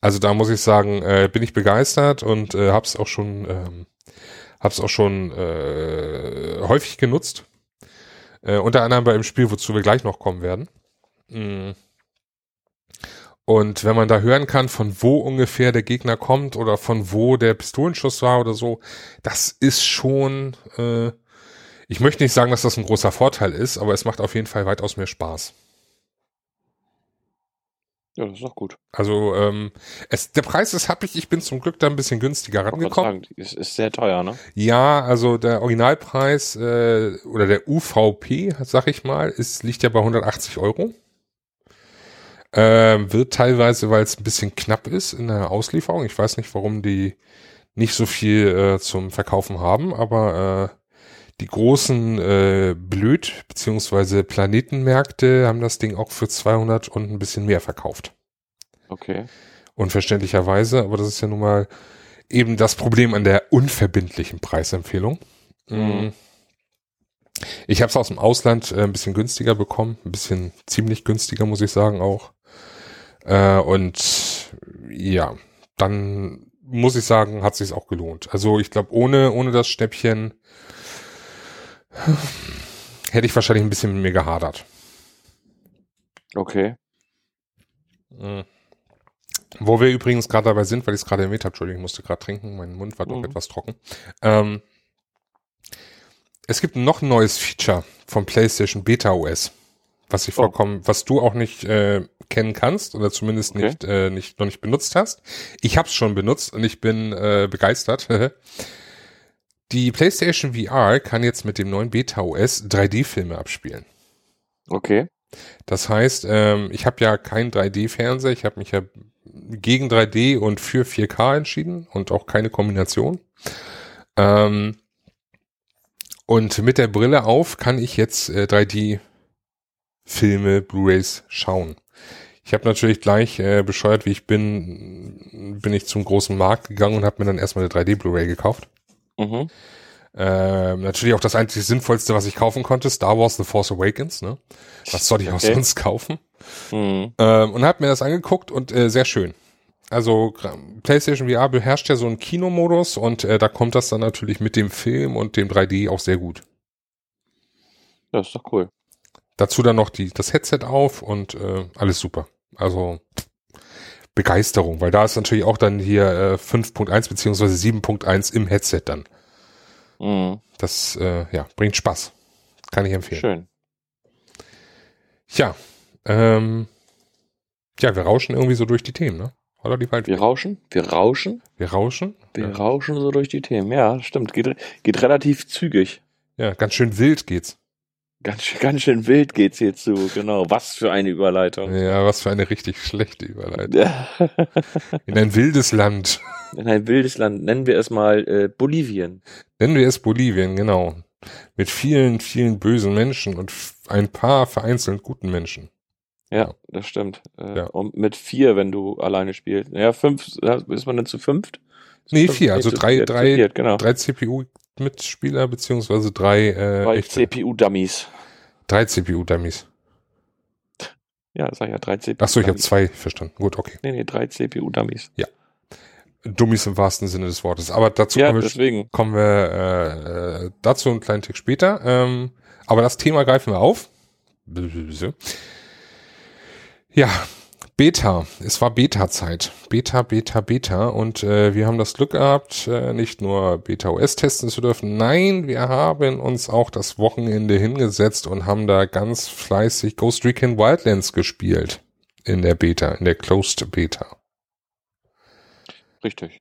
Also da muss ich sagen, äh, bin ich begeistert und äh, hab's auch schon, ähm, hab's auch schon äh, häufig genutzt. Äh, unter anderem bei einem Spiel, wozu wir gleich noch kommen werden. Mhm. Und wenn man da hören kann, von wo ungefähr der Gegner kommt oder von wo der Pistolenschuss war oder so, das ist schon äh, Ich möchte nicht sagen, dass das ein großer Vorteil ist, aber es macht auf jeden Fall weitaus mehr Spaß. Ja, das ist doch gut. Also ähm, es, der Preis ist happig, ich bin zum Glück da ein bisschen günstiger rangekommen. Ist, ist sehr teuer, ne? Ja, also der Originalpreis äh, oder der UVP, sag ich mal, ist, liegt ja bei 180 Euro. Ähm, wird teilweise, weil es ein bisschen knapp ist in der Auslieferung. Ich weiß nicht, warum die nicht so viel äh, zum Verkaufen haben, aber äh, die großen äh, Blöd- beziehungsweise Planetenmärkte haben das Ding auch für 200 und ein bisschen mehr verkauft. Okay. Unverständlicherweise, aber das ist ja nun mal eben das Problem an der unverbindlichen Preisempfehlung. Mhm. Ich habe es aus dem Ausland äh, ein bisschen günstiger bekommen, ein bisschen ziemlich günstiger, muss ich sagen auch. Äh, und ja, dann muss ich sagen, hat sich auch gelohnt. Also ich glaube, ohne ohne das Schnäppchen hätte ich wahrscheinlich ein bisschen mit mir gehadert. Okay. Mhm. Wo wir übrigens gerade dabei sind, weil ich es gerade erwähnt habe, Entschuldigung, ich musste gerade trinken, mein Mund war doch Mhm. etwas trocken. Ähm, es gibt noch ein neues Feature vom PlayStation Beta OS, was ich Oh. vollkommen, was du auch nicht äh, kennen kannst oder zumindest Okay. nicht, äh, nicht noch nicht benutzt hast. Ich habe es schon benutzt und ich bin äh, begeistert. Die PlayStation VR kann jetzt mit dem neuen Beta OS 3D-Filme abspielen. Okay. Das heißt, ähm, ich habe ja keinen 3D-Fernseher, ich habe mich ja gegen 3D und für 4K entschieden und auch keine Kombination. Ähm, und mit der Brille auf kann ich jetzt äh, 3D-Filme, Blu-rays schauen. Ich habe natürlich gleich äh, bescheuert, wie ich bin, bin ich zum großen Markt gegangen und habe mir dann erstmal eine 3D Blu-ray gekauft. Mhm. Ähm, natürlich auch das einzig sinnvollste, was ich kaufen konnte, Star Wars The Force Awakens. Ne? Was soll ich auch Okay. sonst kaufen? Mhm. Ähm, und habe mir das angeguckt und äh, sehr schön. Also PlayStation VR beherrscht ja so einen Kinomodus und äh, da kommt das dann natürlich mit dem Film und dem 3D auch sehr gut. Das ist doch cool. Dazu dann noch die, das Headset auf und äh, alles super. Also Begeisterung, weil da ist natürlich auch dann hier äh, 5.1 beziehungsweise 7.1 im Headset dann. Mhm. Das äh, ja, bringt Spaß. Kann ich empfehlen. Schön. Ja, ähm, ja, wir rauschen irgendwie so durch die Themen, ne? Oder die Wald? Wir rauschen, wir rauschen, Wir rauschen. wir Ja. rauschen so durch die Themen. Ja, stimmt. Geht, geht relativ zügig. ja, ganz schön wild geht's. Ganz, schön- ganz schön wild geht's hier zu. Genau. Was für eine Überleitung. Ja, was für eine richtig schlechte Überleitung. In ein wildes Land. In ein wildes Land. Nennen wir es mal äh, Bolivien. Nennen wir es Bolivien, genau. Mit vielen, vielen bösen Menschen und ein paar vereinzelt guten Menschen. Ja, das stimmt. Äh, Ja. Und mit vier, wenn du alleine spielst. Ja, fünf, ist man denn zu fünft? Zu Nee, vier, also drei- drei- genau. Drei CPU-Mitspieler, beziehungsweise drei, äh, Drei CPU-Dummies. drei CPU-Dummies. Ja, sag ja, drei CPU. Ach so, ich habe zwei verstanden. Gut, okay. Nee, nee, drei CPU-Dummies. Dummies im wahrsten Sinne des Wortes. Aber dazu Ja, kommen wir deswegen. kommen wir äh, äh, dazu einen kleinen Tick später. Ähm, aber das Thema greifen wir auf. Ja, Beta. Es war Beta-Zeit. Beta, Beta, Beta. Und äh, wir haben das Glück gehabt, äh, nicht nur Beta OS testen zu dürfen. Nein, wir haben uns auch das Wochenende hingesetzt und haben da ganz fleißig Ghost Recon Wildlands gespielt. In der Beta, in der Closed Beta. Richtig.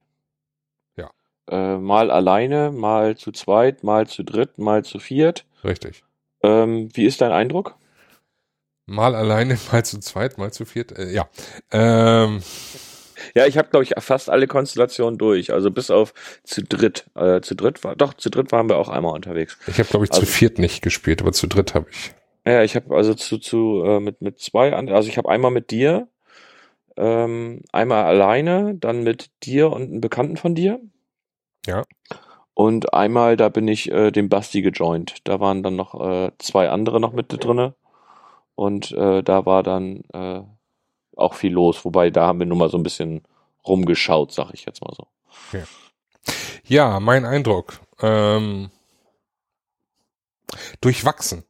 Ja. Äh, mal alleine, mal zu zweit, mal zu dritt, mal zu viert. Richtig. Ähm, wie ist dein Eindruck? Mal alleine, mal zu zweit, mal zu viert. Äh, ja. Ähm, Ja, ich habe, glaube ich, fast alle Konstellationen durch. Also bis auf zu dritt. Äh, zu dritt war, doch, zu dritt waren wir auch einmal unterwegs. ich habe, glaube ich, zu Also- viert nicht gespielt, aber zu dritt habe ich. Ja, ich habe also zu, zu äh, mit, mit zwei, also ich habe einmal mit dir, ähm, einmal alleine, dann mit dir und einem Bekannten von dir. Ja. Und einmal, da bin ich äh, dem Basti gejoint. Da waren dann noch äh, zwei andere noch mit drinne. Und äh, da war dann äh, auch viel los. Wobei, da haben wir nur mal so ein bisschen rumgeschaut, sag ich jetzt mal so. Ja, mein Eindruck. Ähm, durchwachsen.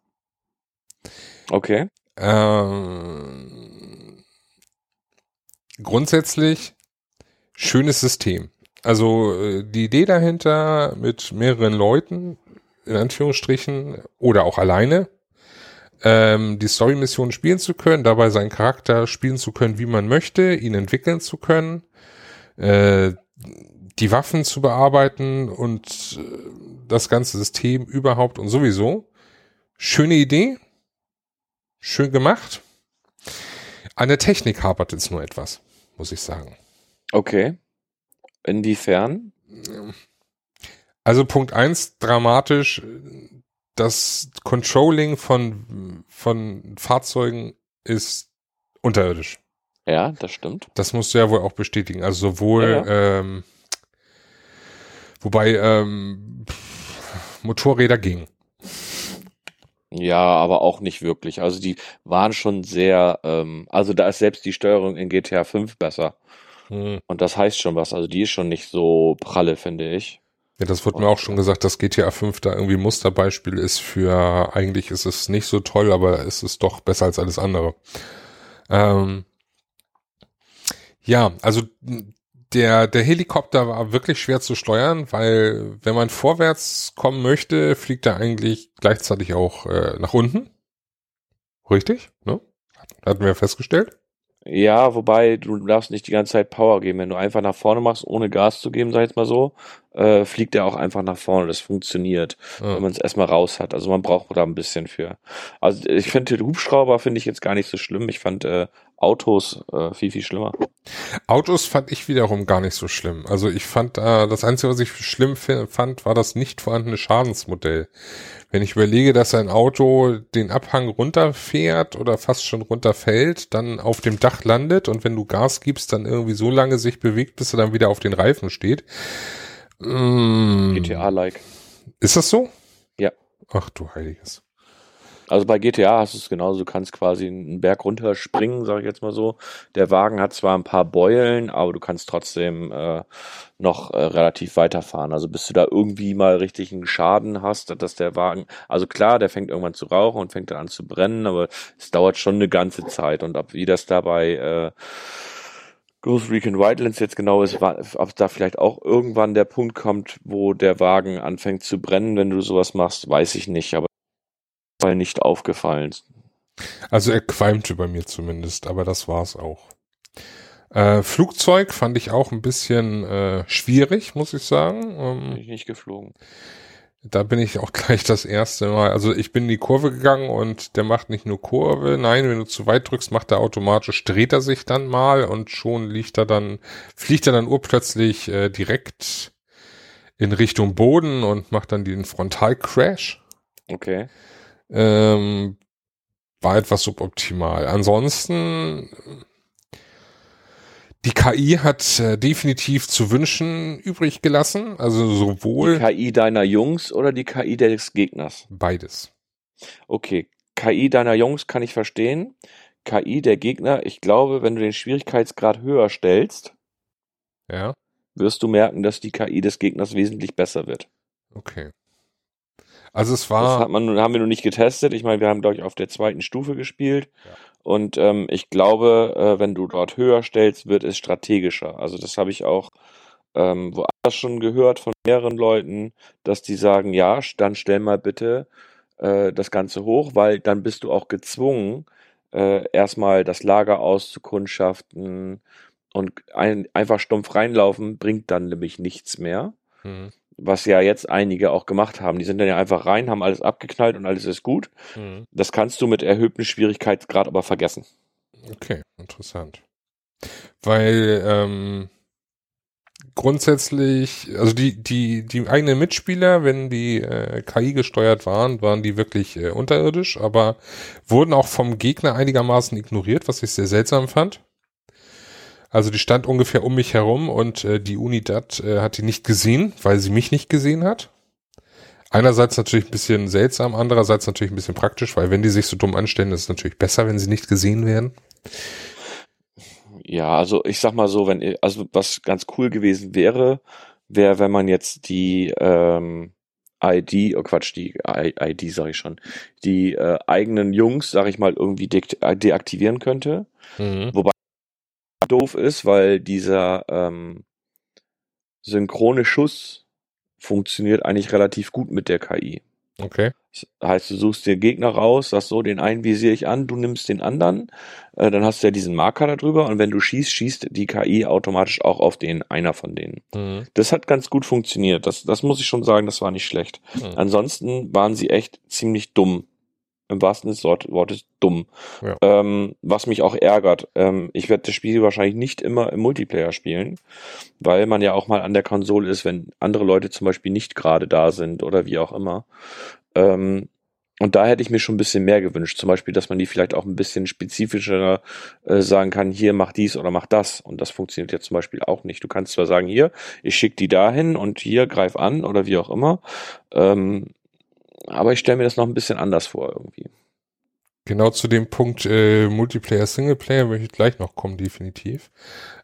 Okay. Ähm, grundsätzlich schönes System. Also äh, die Idee dahinter mit mehreren Leuten in Anführungsstrichen, oder auch alleine, ähm, die Story-Mission spielen zu können, dabei seinen Charakter spielen zu können, wie man möchte, ihn entwickeln zu können, äh, die Waffen zu bearbeiten und äh, das ganze System überhaupt und sowieso. Schöne Idee, schön gemacht. An der Technik hapert es nur etwas, muss ich sagen. Okay. Inwiefern? Also Punkt eins dramatisch, das Controlling von, von Fahrzeugen ist unterirdisch. Ja, das stimmt. Das musst du ja wohl auch bestätigen. Also sowohl, ja, ja. Ähm, wobei ähm, Motorräder gingen. Ja, aber auch nicht wirklich. Also die waren schon sehr, ähm, also da ist selbst die Steuerung in GTA 5 besser. Hm. Und das heißt schon was. Also die ist schon nicht so pralle, finde ich. Ja, das wurde mir auch schon gesagt, dass GTA 5 da irgendwie Musterbeispiel ist für, eigentlich ist es nicht so toll, aber es ist doch besser als alles andere. Ähm, ja, also der, der Helikopter war wirklich schwer zu steuern, weil wenn man vorwärts kommen möchte, fliegt er eigentlich gleichzeitig auch äh, nach unten. Richtig? Ne? Hatten wir festgestellt. Ja, wobei du darfst nicht die ganze Zeit Power geben. Wenn du einfach nach vorne machst, ohne Gas zu geben, sag ich jetzt mal so, äh, fliegt er auch einfach nach vorne. Das funktioniert, ja. wenn man es erstmal raus hat. Also man braucht da ein bisschen für. Also ich finde den Hubschrauber finde ich jetzt gar nicht so schlimm. Ich fand äh, Autos äh, viel, viel schlimmer. Autos fand ich wiederum gar nicht so schlimm. Also ich fand, äh, das Einzige, was ich schlimm fand, war das nicht vorhandene Schadensmodell. Wenn ich überlege, dass ein Auto den Abhang runterfährt oder fast schon runterfällt, dann auf dem Dach landet und wenn du Gas gibst, dann irgendwie so lange sich bewegt, bis er dann wieder auf den Reifen steht. Mm. GTA-like. Ist das so? Ja. Ach du Heiliges. Also bei GTA hast du es genauso, du kannst quasi einen Berg runterspringen, sage ich jetzt mal so. Der Wagen hat zwar ein paar Beulen, aber du kannst trotzdem äh, noch äh, relativ weiterfahren. Also bis du da irgendwie mal richtig einen Schaden hast, dass der Wagen, also klar, der fängt irgendwann zu rauchen und fängt dann an zu brennen, aber es dauert schon eine ganze Zeit. Und ab wie das dabei äh, Ghost Recon Wildlands jetzt genau ist, ob da vielleicht auch irgendwann der Punkt kommt, wo der Wagen anfängt zu brennen, wenn du sowas machst, weiß ich nicht, aber Fall nicht aufgefallen. Also er qualmte bei mir zumindest, aber das war's auch. Äh, Flugzeug fand ich auch ein bisschen äh, schwierig, muss ich sagen. Ähm, bin ich nicht geflogen. Da bin ich auch gleich das erste Mal. Also ich bin in die Kurve gegangen und der macht nicht nur Kurve. Nein, wenn du zu weit drückst, macht er automatisch, dreht er sich dann mal und schon liegt er dann, fliegt er dann urplötzlich äh, direkt in Richtung Boden und macht dann den Frontalcrash. Okay ähm, war etwas suboptimal. Ansonsten, die KI hat äh, definitiv zu wünschen übrig gelassen. Also sowohl. Die KI deiner Jungs oder die KI des Gegners? Beides. Okay. KI deiner Jungs kann ich verstehen. KI der Gegner, ich glaube, wenn du den Schwierigkeitsgrad höher stellst, ja. wirst du merken, dass die KI des Gegners wesentlich besser wird. Okay. Also es war. Das hat man, haben wir noch nicht getestet. Ich meine, wir haben, glaube ich, auf der zweiten Stufe gespielt. Ja. Und ähm, ich glaube, äh, wenn du dort höher stellst, wird es strategischer. Also das habe ich auch ähm, woanders schon gehört von mehreren Leuten, dass die sagen, ja, dann stell mal bitte äh, das Ganze hoch, weil dann bist du auch gezwungen, äh, erstmal das Lager auszukundschaften und ein, einfach stumpf reinlaufen bringt dann nämlich nichts mehr. Mhm was ja jetzt einige auch gemacht haben. Die sind dann ja einfach rein, haben alles abgeknallt und alles ist gut. Mhm. Das kannst du mit erhöhtem Schwierigkeitsgrad aber vergessen. Okay, interessant. Weil ähm, grundsätzlich, also die, die, die eigenen Mitspieler, wenn die äh, KI gesteuert waren, waren die wirklich äh, unterirdisch, aber wurden auch vom Gegner einigermaßen ignoriert, was ich sehr seltsam fand. Also die stand ungefähr um mich herum und äh, die Unidad äh, hat die nicht gesehen, weil sie mich nicht gesehen hat. Einerseits natürlich ein bisschen seltsam, andererseits natürlich ein bisschen praktisch, weil wenn die sich so dumm anstellen, ist es natürlich besser, wenn sie nicht gesehen werden. Ja, also ich sag mal so, wenn also was ganz cool gewesen wäre, wäre, wenn man jetzt die ähm, ID, oh Quatsch, die ID sage ich schon, die äh, eigenen Jungs, sag ich mal, irgendwie de deaktivieren könnte. Mhm. Wobei doof ist, weil dieser ähm, synchrone Schuss funktioniert eigentlich relativ gut mit der KI. Okay. Das heißt, du suchst dir Gegner raus, sagst so, den einen visiere ich an, du nimmst den anderen, äh, dann hast du ja diesen Marker darüber und wenn du schießt, schießt die KI automatisch auch auf den einer von denen. Mhm. Das hat ganz gut funktioniert. Das, das muss ich schon sagen, das war nicht schlecht. Mhm. Ansonsten waren sie echt ziemlich dumm. Im wahrsten Sinne des Wortes dumm. Ja. Ähm, was mich auch ärgert. Ähm, ich werde das Spiel wahrscheinlich nicht immer im Multiplayer spielen, weil man ja auch mal an der Konsole ist, wenn andere Leute zum Beispiel nicht gerade da sind oder wie auch immer. Ähm, und da hätte ich mir schon ein bisschen mehr gewünscht. Zum Beispiel, dass man die vielleicht auch ein bisschen spezifischer äh, sagen kann, hier mach dies oder mach das. Und das funktioniert ja zum Beispiel auch nicht. Du kannst zwar sagen, hier, ich schicke die dahin und hier greif an oder wie auch immer. Ähm, aber ich stelle mir das noch ein bisschen anders vor irgendwie. Genau zu dem Punkt äh, Multiplayer, Singleplayer möchte ich gleich noch kommen, definitiv.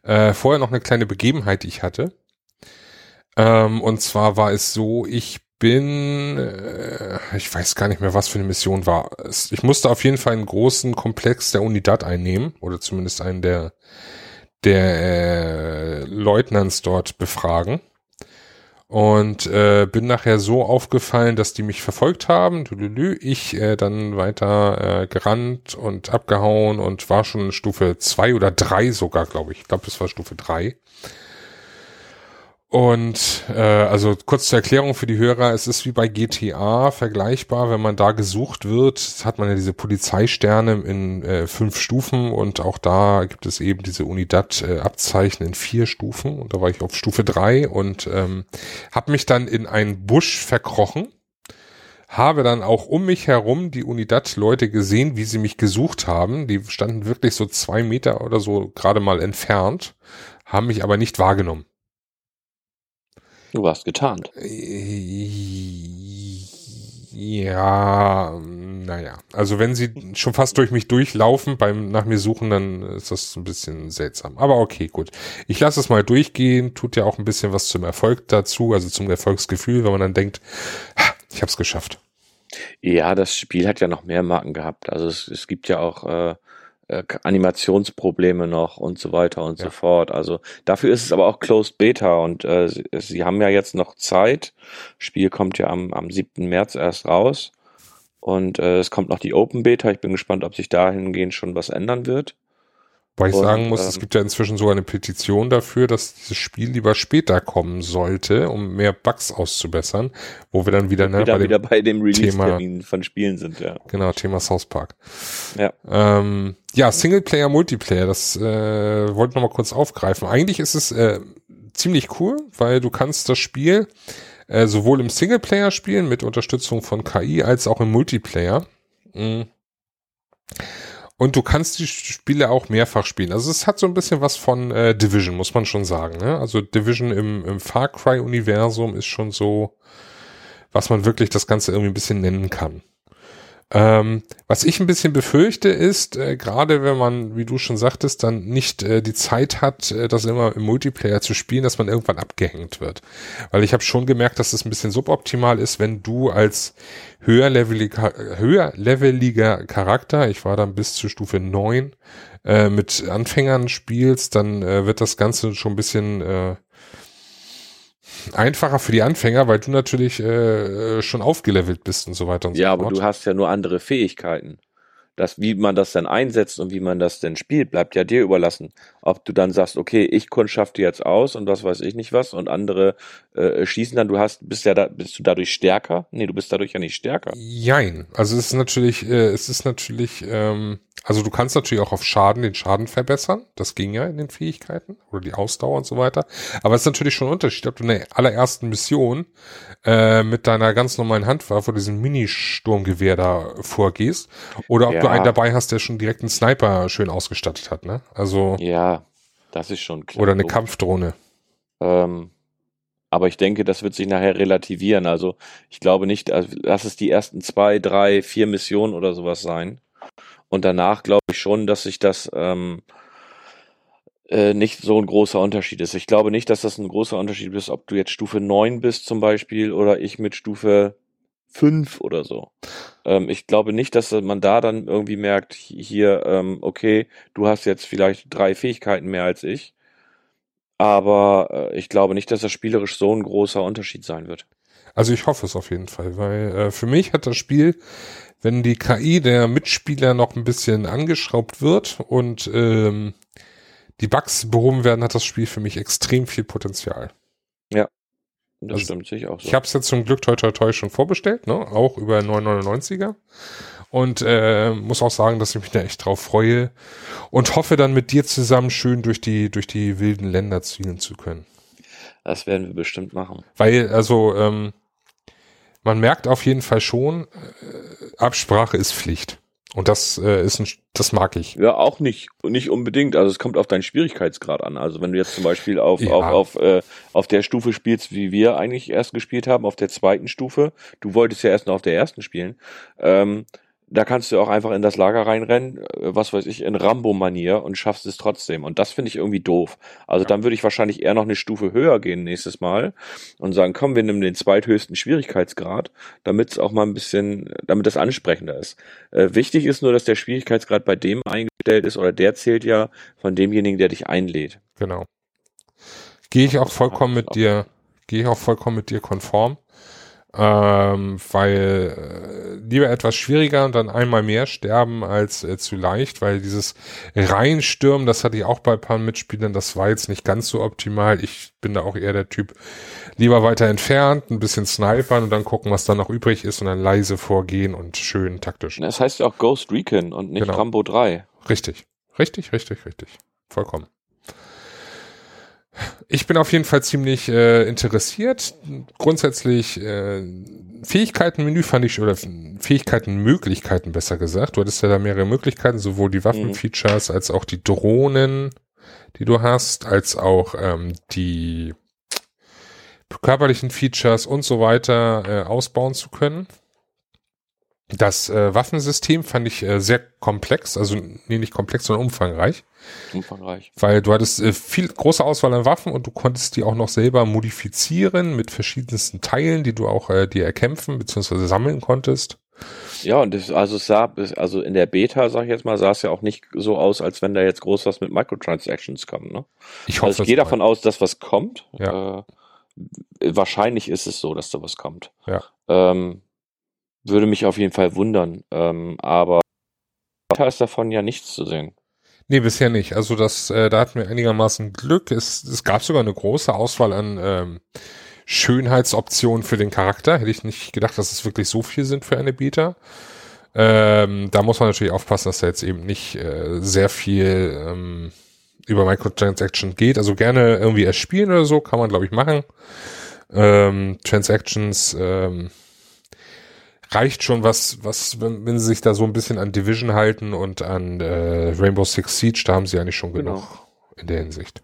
Äh, vorher noch eine kleine Begebenheit, die ich hatte. Ähm, und zwar war es so, ich bin, äh, ich weiß gar nicht mehr, was für eine Mission war. Ich musste auf jeden Fall einen großen Komplex der Unidad einnehmen, oder zumindest einen der, der äh, Leutnants dort befragen. Und äh, bin nachher so aufgefallen, dass die mich verfolgt haben. Ich äh, dann weiter äh, gerannt und abgehauen und war schon Stufe zwei oder drei sogar, glaube ich. Ich glaube, es war Stufe drei. Und äh, also kurz zur Erklärung für die Hörer, es ist wie bei GTA vergleichbar, wenn man da gesucht wird, hat man ja diese Polizeisterne in äh, fünf Stufen und auch da gibt es eben diese Unidad-Abzeichen in vier Stufen und da war ich auf Stufe drei und ähm, habe mich dann in einen Busch verkrochen, habe dann auch um mich herum die Unidad-Leute gesehen, wie sie mich gesucht haben. Die standen wirklich so zwei Meter oder so gerade mal entfernt, haben mich aber nicht wahrgenommen. Du warst getarnt. Ja, naja. Also wenn sie schon fast durch mich durchlaufen beim nach mir suchen, dann ist das ein bisschen seltsam. Aber okay, gut. Ich lasse es mal durchgehen. Tut ja auch ein bisschen was zum Erfolg dazu, also zum Erfolgsgefühl, wenn man dann denkt, ich habe es geschafft. Ja, das Spiel hat ja noch mehr Marken gehabt. Also es, es gibt ja auch äh, äh, Animationsprobleme noch und so weiter und ja. so fort. Also dafür ist es aber auch Closed Beta und äh, sie, sie, haben ja jetzt noch Zeit. Spiel kommt ja am, am 7. März erst raus und äh, es kommt noch die Open Beta. Ich bin gespannt, ob sich dahingehend schon was ändern wird. Weil ich und, sagen muss, ähm, es gibt ja inzwischen so eine Petition dafür, dass dieses Spiel lieber später kommen sollte, um mehr Bugs auszubessern, wo wir dann wieder, ne, wieder, bei, wieder dem bei dem Release-Termin von Spielen sind, ja. Genau, Thema South Park. Ja. Ähm, ja, Singleplayer, Multiplayer, das äh, wollte ich nochmal kurz aufgreifen. Eigentlich ist es äh, ziemlich cool, weil du kannst das Spiel äh, sowohl im Singleplayer spielen mit Unterstützung von KI als auch im Multiplayer. Mhm. Und du kannst die Spiele auch mehrfach spielen. Also es hat so ein bisschen was von äh, Division, muss man schon sagen. Ne? Also Division im, im Far Cry-Universum ist schon so, was man wirklich das Ganze irgendwie ein bisschen nennen kann. Ähm, was ich ein bisschen befürchte ist, äh, gerade wenn man, wie du schon sagtest, dann nicht äh, die Zeit hat, äh, das immer im Multiplayer zu spielen, dass man irgendwann abgehängt wird. Weil ich habe schon gemerkt, dass es ein bisschen suboptimal ist, wenn du als höherleveliger, höherleveliger Charakter, ich war dann bis zur Stufe 9, äh, mit Anfängern spielst, dann äh, wird das Ganze schon ein bisschen äh, einfacher für die Anfänger, weil du natürlich äh, schon aufgelevelt bist und so weiter und ja, so fort. Ja, aber du hast ja nur andere Fähigkeiten. Das, wie man das dann einsetzt und wie man das denn spielt, bleibt ja dir überlassen. Ob du dann sagst, okay, ich kundschafte jetzt aus und was weiß ich nicht was und andere äh, schießen dann, du hast, bist ja da, bist du dadurch stärker? Nee, du bist dadurch ja nicht stärker. Jein. Also es ist natürlich, äh, es ist natürlich, ähm, also du kannst natürlich auch auf Schaden den Schaden verbessern. Das ging ja in den Fähigkeiten oder die Ausdauer und so weiter. Aber es ist natürlich schon ein Unterschied, ob du in der allerersten Mission äh, mit deiner ganz normalen Handwaffe, diesem Mini-Sturmgewehr da vorgehst, oder ob ja. Du einen dabei hast, der schon direkt einen Sniper schön ausgestattet hat, ne? Also. Ja, das ist schon klar. Oder eine Kampfdrohne. Ähm, aber ich denke, das wird sich nachher relativieren. Also ich glaube nicht, also lass es die ersten zwei, drei, vier Missionen oder sowas sein. Und danach glaube ich schon, dass sich das ähm, äh, nicht so ein großer Unterschied ist. Ich glaube nicht, dass das ein großer Unterschied ist, ob du jetzt Stufe 9 bist zum Beispiel oder ich mit Stufe 5 oder so. Ähm, ich glaube nicht, dass man da dann irgendwie merkt, hier, ähm, okay, du hast jetzt vielleicht drei Fähigkeiten mehr als ich. Aber äh, ich glaube nicht, dass das spielerisch so ein großer Unterschied sein wird. Also ich hoffe es auf jeden Fall, weil äh, für mich hat das Spiel, wenn die KI der Mitspieler noch ein bisschen angeschraubt wird und ähm, die Bugs behoben werden, hat das Spiel für mich extrem viel Potenzial. Das Also, stimmt sich auch so. Ich habe es jetzt zum Glück toi toi toi schon vorbestellt, ne? auch über 999er. Und äh, muss auch sagen, dass ich mich da echt drauf freue und hoffe dann mit dir zusammen schön durch die durch die wilden Länder zielen zu können. das werden wir bestimmt machen. Weil, also, ähm, man merkt auf jeden Fall schon, äh, Absprache ist Pflicht. Und das äh, ist ein, das mag ich. Ja, auch nicht, nicht unbedingt. Also es kommt auf deinen Schwierigkeitsgrad an. Also wenn du jetzt zum Beispiel auf, Ja. auf, auf, äh, auf der Stufe spielst, wie wir eigentlich erst gespielt haben, auf der zweiten Stufe, du wolltest ja erst noch auf der ersten spielen, ähm, da kannst du auch einfach in das Lager reinrennen, äh, was weiß ich, in Rambo-Manier und schaffst es trotzdem. Und das finde ich irgendwie doof. Also dann würde ich wahrscheinlich eher noch eine Stufe höher gehen nächstes Mal und sagen, komm, wir nehmen den zweithöchsten Schwierigkeitsgrad, damit es auch mal ein bisschen, damit das ansprechender ist. Äh, wichtig ist nur, dass der Schwierigkeitsgrad bei dem eingestellt ist oder der zählt ja von demjenigen, der dich einlädt. Genau. Gehe ich auch vollkommen mit dir, gehe ich auch vollkommen mit dir konform. Ähm, weil äh, lieber etwas schwieriger und dann einmal mehr sterben als äh, zu leicht, weil dieses Reinstürmen, das hatte ich auch bei ein paar Mitspielern, das war jetzt nicht ganz so optimal. Ich bin da auch eher der Typ, lieber weiter entfernt, ein bisschen snipern und dann gucken, was da noch übrig ist und dann leise vorgehen und schön taktisch. Das heißt ja auch Ghost Recon und nicht Genau. Rambo 3. Richtig, richtig, richtig, richtig. Vollkommen. Ich bin auf jeden Fall ziemlich äh, interessiert. Grundsätzlich äh, Fähigkeitenmenü fand ich, oder Fähigkeitenmöglichkeiten besser gesagt. Du hattest ja da mehrere Möglichkeiten, sowohl die Waffenfeatures als auch die Drohnen, die du hast, als auch ähm, die körperlichen Features und so weiter äh, ausbauen zu können. Das äh, Waffensystem fand ich äh, sehr komplex, also nee, nicht komplex, sondern umfangreich, Umfangreich. weil du hattest äh, viel große Auswahl an Waffen und du konntest die auch noch selber modifizieren mit verschiedensten Teilen, die du auch äh, dir erkämpfen bzw. sammeln konntest. Ja, und das, also es sah, also in der Beta, sag ich jetzt mal, sah es ja auch nicht so aus, als wenn da jetzt groß was mit Microtransactions kommt, ne? Ich hoffe, Also ich gehe davon aus, dass was kommt. Ja. Äh, wahrscheinlich ist es so, dass da was kommt. Ja. Ähm, würde mich auf jeden Fall wundern. Ähm, aber Beta ist davon ja nichts zu sehen. Nee, bisher nicht. Also das, äh, da hatten wir einigermaßen Glück. Es, es gab sogar eine große Auswahl an ähm, Schönheitsoptionen für den Charakter. Hätte ich nicht gedacht, dass es wirklich so viel sind für eine Beta. Ähm, da muss man natürlich aufpassen, dass da jetzt eben nicht äh, sehr viel ähm, über Microtransaction geht. Also gerne irgendwie erspielen oder so, kann man glaube ich machen. Ähm, Transactions ähm, reicht schon was, was, wenn, wenn sie sich da so ein bisschen an Division halten und an äh, Rainbow Six Siege, da haben sie eigentlich schon Genau. genug in der Hinsicht.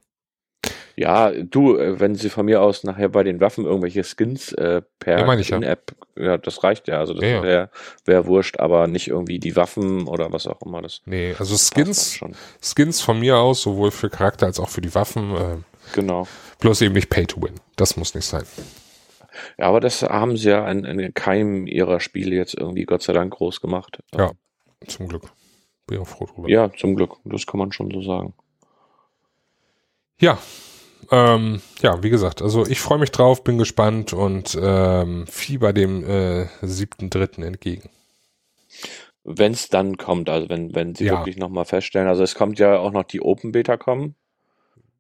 Ja, du, äh, wenn sie von mir aus nachher bei den Waffen irgendwelche Skins äh, per Ja, ich ja. In-App, ja, das reicht ja. Also das Ja, wäre wär wurscht, aber nicht irgendwie die Waffen oder was auch immer. Das Nee, also Skins. Skins von mir aus, sowohl für Charakter als auch für die Waffen, äh, Genau. bloß eben nicht Pay to Win. Das muss nicht sein. Ja, aber das haben sie ja in, in keinem ihrer Spiele jetzt irgendwie Gott sei Dank groß gemacht. Ja. Zum Glück. Bin auch froh drüber. Ja, zum Glück. Das kann man schon so sagen. Ja. Ähm, ja, wie gesagt, also ich freue mich drauf, bin gespannt und ähm, fieber dem äh, siebten Dritten entgegen. Wenn es dann kommt, also wenn, wenn sie Ja. wirklich nochmal feststellen, also es kommt ja auch noch die Open Beta kommen.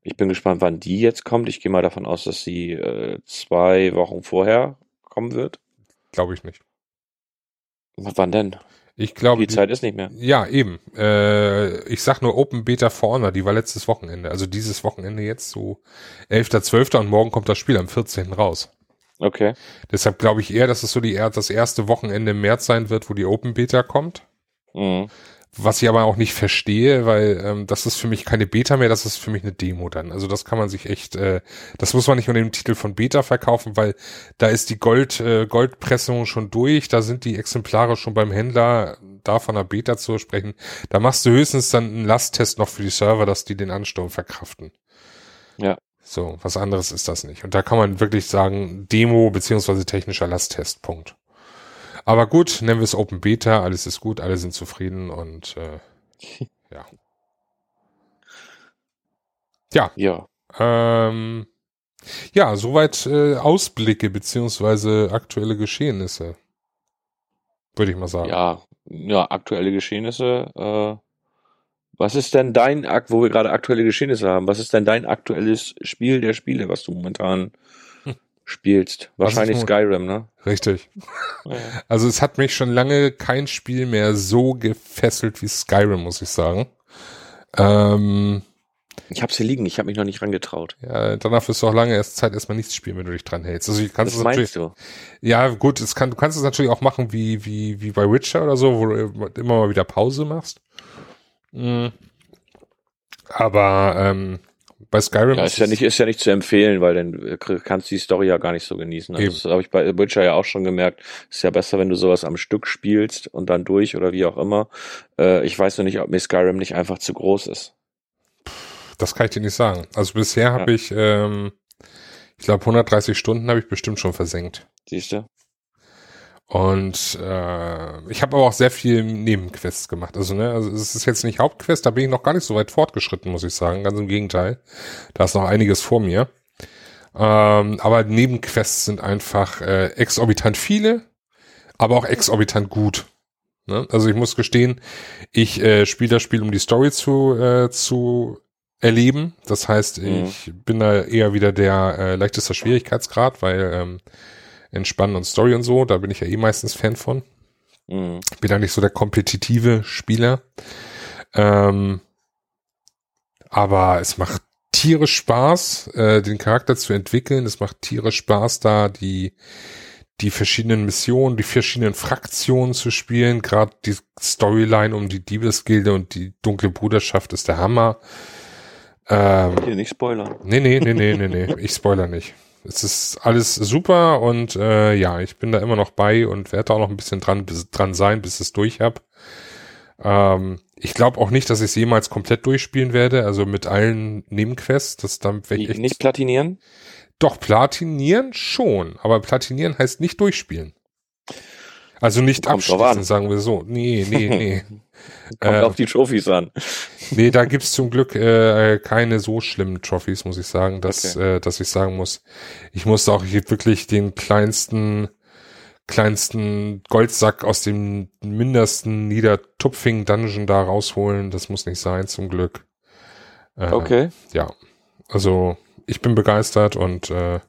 Ich bin gespannt, wann die jetzt kommt. Ich gehe mal davon aus, dass sie äh, zwei Wochen vorher kommen wird. Glaube ich nicht. W- Wann denn? Ich glaube, Die die- Zeit ist nicht mehr. Ja, eben. Äh, ich sag nur Open Beta for Honor, die war letztes Wochenende. Also dieses Wochenende jetzt so 11.12. und morgen kommt das Spiel am 14. raus. Okay. Deshalb glaube ich eher, dass es so die, das erste Wochenende im März sein wird, wo die Open Beta kommt. Mhm. Was ich aber auch nicht verstehe, weil ähm, das ist für mich keine Beta mehr, das ist für mich eine Demo dann. Also das kann man sich echt, äh, das muss man nicht unter dem Titel von Beta verkaufen, weil da ist die Gold, äh, Goldpressung schon durch, da sind die Exemplare schon beim Händler, da von einer Beta zu sprechen. Da machst du höchstens dann einen Lasttest noch für die Server, dass die den Ansturm verkraften. Ja. So, was anderes ist das nicht. Und da kann man wirklich sagen, Demo beziehungsweise technischer Lasttest, Punkt. Aber gut, nennen wir es Open Beta, alles ist gut, alle sind zufrieden und äh, ja. Ja, Ja. ähm, Ja, soweit äh, Ausblicke beziehungsweise aktuelle Geschehnisse. Würde ich mal sagen. Ja, ja, aktuelle Geschehnisse. Äh, was ist denn dein, Akt, wo wir gerade aktuelle Geschehnisse haben, was ist denn dein aktuelles Spiel der Spiele, was du momentan. Spielst? Wahrscheinlich Skyrim, ne? Richtig. Ja. Also es hat mich schon lange kein Spiel mehr so gefesselt wie Skyrim, muss ich sagen. Ähm, ich hab's hier liegen, ich habe mich noch nicht rangetraut. Ja, danach wirst du auch lange erst Zeit erstmal nichts spielen, wenn du dich dran hältst. Also ich kannst Was meinst du? Ja, gut, es kann, du kannst es natürlich auch machen wie, wie, wie bei Witcher oder so, wo du immer mal wieder Pause machst. Mhm. Aber ähm, bei Skyrim ja, ist ja nicht ist ja nicht zu empfehlen, weil dann kannst du die Story ja gar nicht so genießen. Also das habe ich bei Witcher ja auch schon gemerkt. Ist ja besser, wenn du sowas am Stück spielst und dann durch oder wie auch immer. Äh, ich weiß nur nicht, ob mir Skyrim nicht einfach zu groß ist. Das kann ich dir nicht sagen. Also bisher habe ja. ich, ähm, ich glaube 130 Stunden habe ich bestimmt schon versenkt. Siehst du? Und äh, ich habe aber auch sehr viel Nebenquests gemacht. Also, ne, also es ist jetzt nicht Hauptquest, da bin ich noch gar nicht so weit fortgeschritten, muss ich sagen. Ganz im Gegenteil. Da ist noch einiges vor mir. Ähm, aber Nebenquests sind einfach äh, exorbitant viele, aber auch exorbitant gut. Ne? Also ich muss gestehen, ich äh, spiele das Spiel, um die Story zu, äh, zu erleben. Das heißt, mhm. ich bin da eher wieder der äh, leichtester Schwierigkeitsgrad, weil ähm, Entspannen und Story und so, da bin ich ja eh meistens Fan von. Mhm. Bin nicht so der kompetitive Spieler. Ähm, aber es macht tierisch Spaß, äh, den Charakter zu entwickeln. Es macht tierisch Spaß, da die die verschiedenen Missionen, die verschiedenen Fraktionen zu spielen. Gerade die Storyline um die Diebesgilde und die dunkle Bruderschaft ist der Hammer. Ähm, Hier nicht spoilern. Nee, nee, nee, nee, nee, nee. Ich spoiler nicht. Es ist alles super und äh, ja, ich bin da immer noch bei und werde auch noch ein bisschen dran, bis, dran sein, bis ich es durch habe. Ähm, ich glaube auch nicht, dass ich es jemals komplett durchspielen werde, also mit allen Nebenquests. Das dann echt nicht platinieren? Doch, platinieren schon, aber platinieren heißt nicht durchspielen. Also nicht Kommt abschließen, sagen wir so. Nee, nee, nee. Kommt äh, auf die Trophys an. Nee, da gibt's zum Glück äh, keine so schlimmen Trophys, muss ich sagen, dass, okay. äh, dass ich sagen muss, ich musste auch hier wirklich den kleinsten kleinsten Goldsack aus dem mindersten Niedertupfing Dungeon da rausholen. Das muss nicht sein, zum Glück. Äh, okay. Ja, also ich bin begeistert und äh,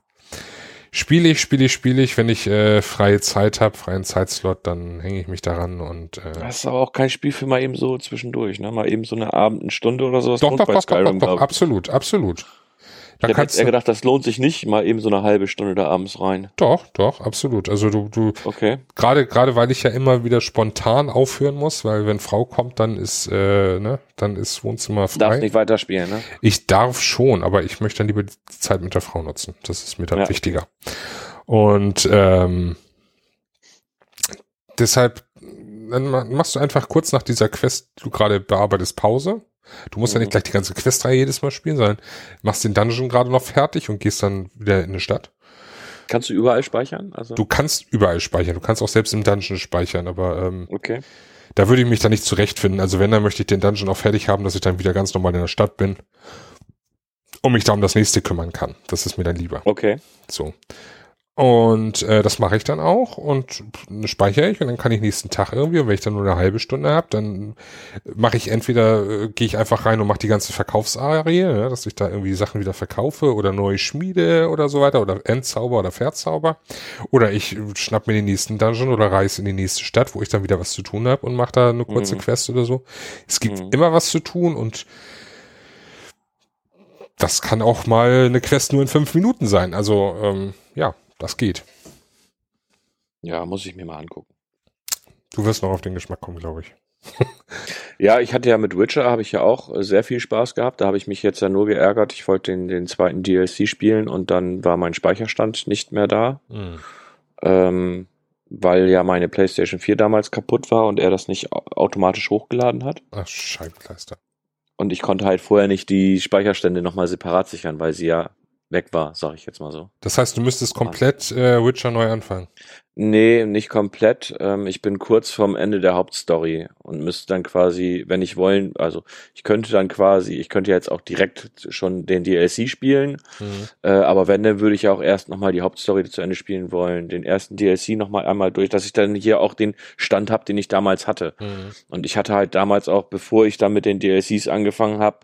spiele ich, spiele ich, spiele ich. Wenn ich äh, freie Zeit habe, freien Zeitslot, dann hänge ich mich daran und äh, Das ist aber auch kein Spiel für mal eben so zwischendurch, ne? Mal eben so eine Abendstunde oder sowas. Doch, doch, doch, doch, doch, absolut, absolut. Da ich hätte eher gedacht, das lohnt sich nicht, mal eben so eine halbe Stunde da abends rein. Doch, doch, absolut. Also du, du, okay. gerade, gerade weil ich ja immer wieder spontan aufhören muss, weil wenn Frau kommt, dann ist, äh, ne, dann ist Wohnzimmer frei. Darf nicht weiterspielen, ne? Ich darf schon, aber ich möchte dann lieber die Zeit mit der Frau nutzen. Das ist mir dann ja. wichtiger. Und ähm, deshalb dann machst du einfach kurz nach dieser Quest, du gerade bearbeitest, Pause Du musst mhm. ja nicht mhm. gleich die ganze Questreihe jedes Mal spielen, sondern machst den Dungeon gerade noch fertig und gehst dann wieder in eine Stadt. Kannst du überall speichern? Also du kannst überall speichern. Du kannst auch selbst im Dungeon speichern, aber ähm, okay. da würde ich mich dann nicht zurechtfinden. Also wenn, dann möchte ich den Dungeon auch fertig haben, dass ich dann wieder ganz normal in der Stadt bin und mich da um das nächste kümmern kann. Das ist mir dann lieber. Okay. So. Und äh, das mache ich dann auch und speichere ich und dann kann ich nächsten Tag irgendwie, und wenn ich dann nur eine halbe Stunde habe, dann mache ich entweder, äh, gehe ich einfach rein und mache die ganze Verkaufsarie, ja, dass ich da irgendwie Sachen wieder verkaufe oder neue Schmiede oder so weiter oder Endzauber oder Verzauber. Oder ich schnapp mir den nächsten Dungeon oder reise in die nächste Stadt, wo ich dann wieder was zu tun habe und mache da eine kurze mhm. Quest oder so. Es gibt mhm. immer was zu tun und das kann auch mal eine Quest nur in fünf Minuten sein. Also ähm, ja, das geht. Ja, muss ich mir mal angucken. Du wirst noch auf den Geschmack kommen, glaube ich. ja, ich hatte ja mit Witcher habe ich ja auch sehr viel Spaß gehabt. Da habe ich mich jetzt ja nur geärgert. Ich wollte den, den zweiten DLC spielen und dann war mein Speicherstand nicht mehr da. Mhm. Ähm, weil ja meine PlayStation 4 damals kaputt war und er das nicht automatisch hochgeladen hat. Ach, Scheibenkleister. Und ich konnte halt vorher nicht die Speicherstände nochmal separat sichern, weil sie ja weg war, sag ich jetzt mal so. Das heißt, du müsstest komplett äh, Witcher neu anfangen. Nee, nicht komplett. Ähm, ich bin kurz vorm Ende der Hauptstory und müsste dann quasi, wenn ich wollen, also ich könnte dann quasi, ich könnte jetzt auch direkt schon den DLC spielen, mhm. äh, aber wenn, dann würde ich auch erst nochmal die Hauptstory zu Ende spielen wollen, den ersten DLC nochmal einmal durch, dass ich dann hier auch den Stand habe, den ich damals hatte. Mhm. Und ich hatte halt damals auch, bevor ich dann mit den DLCs angefangen habe,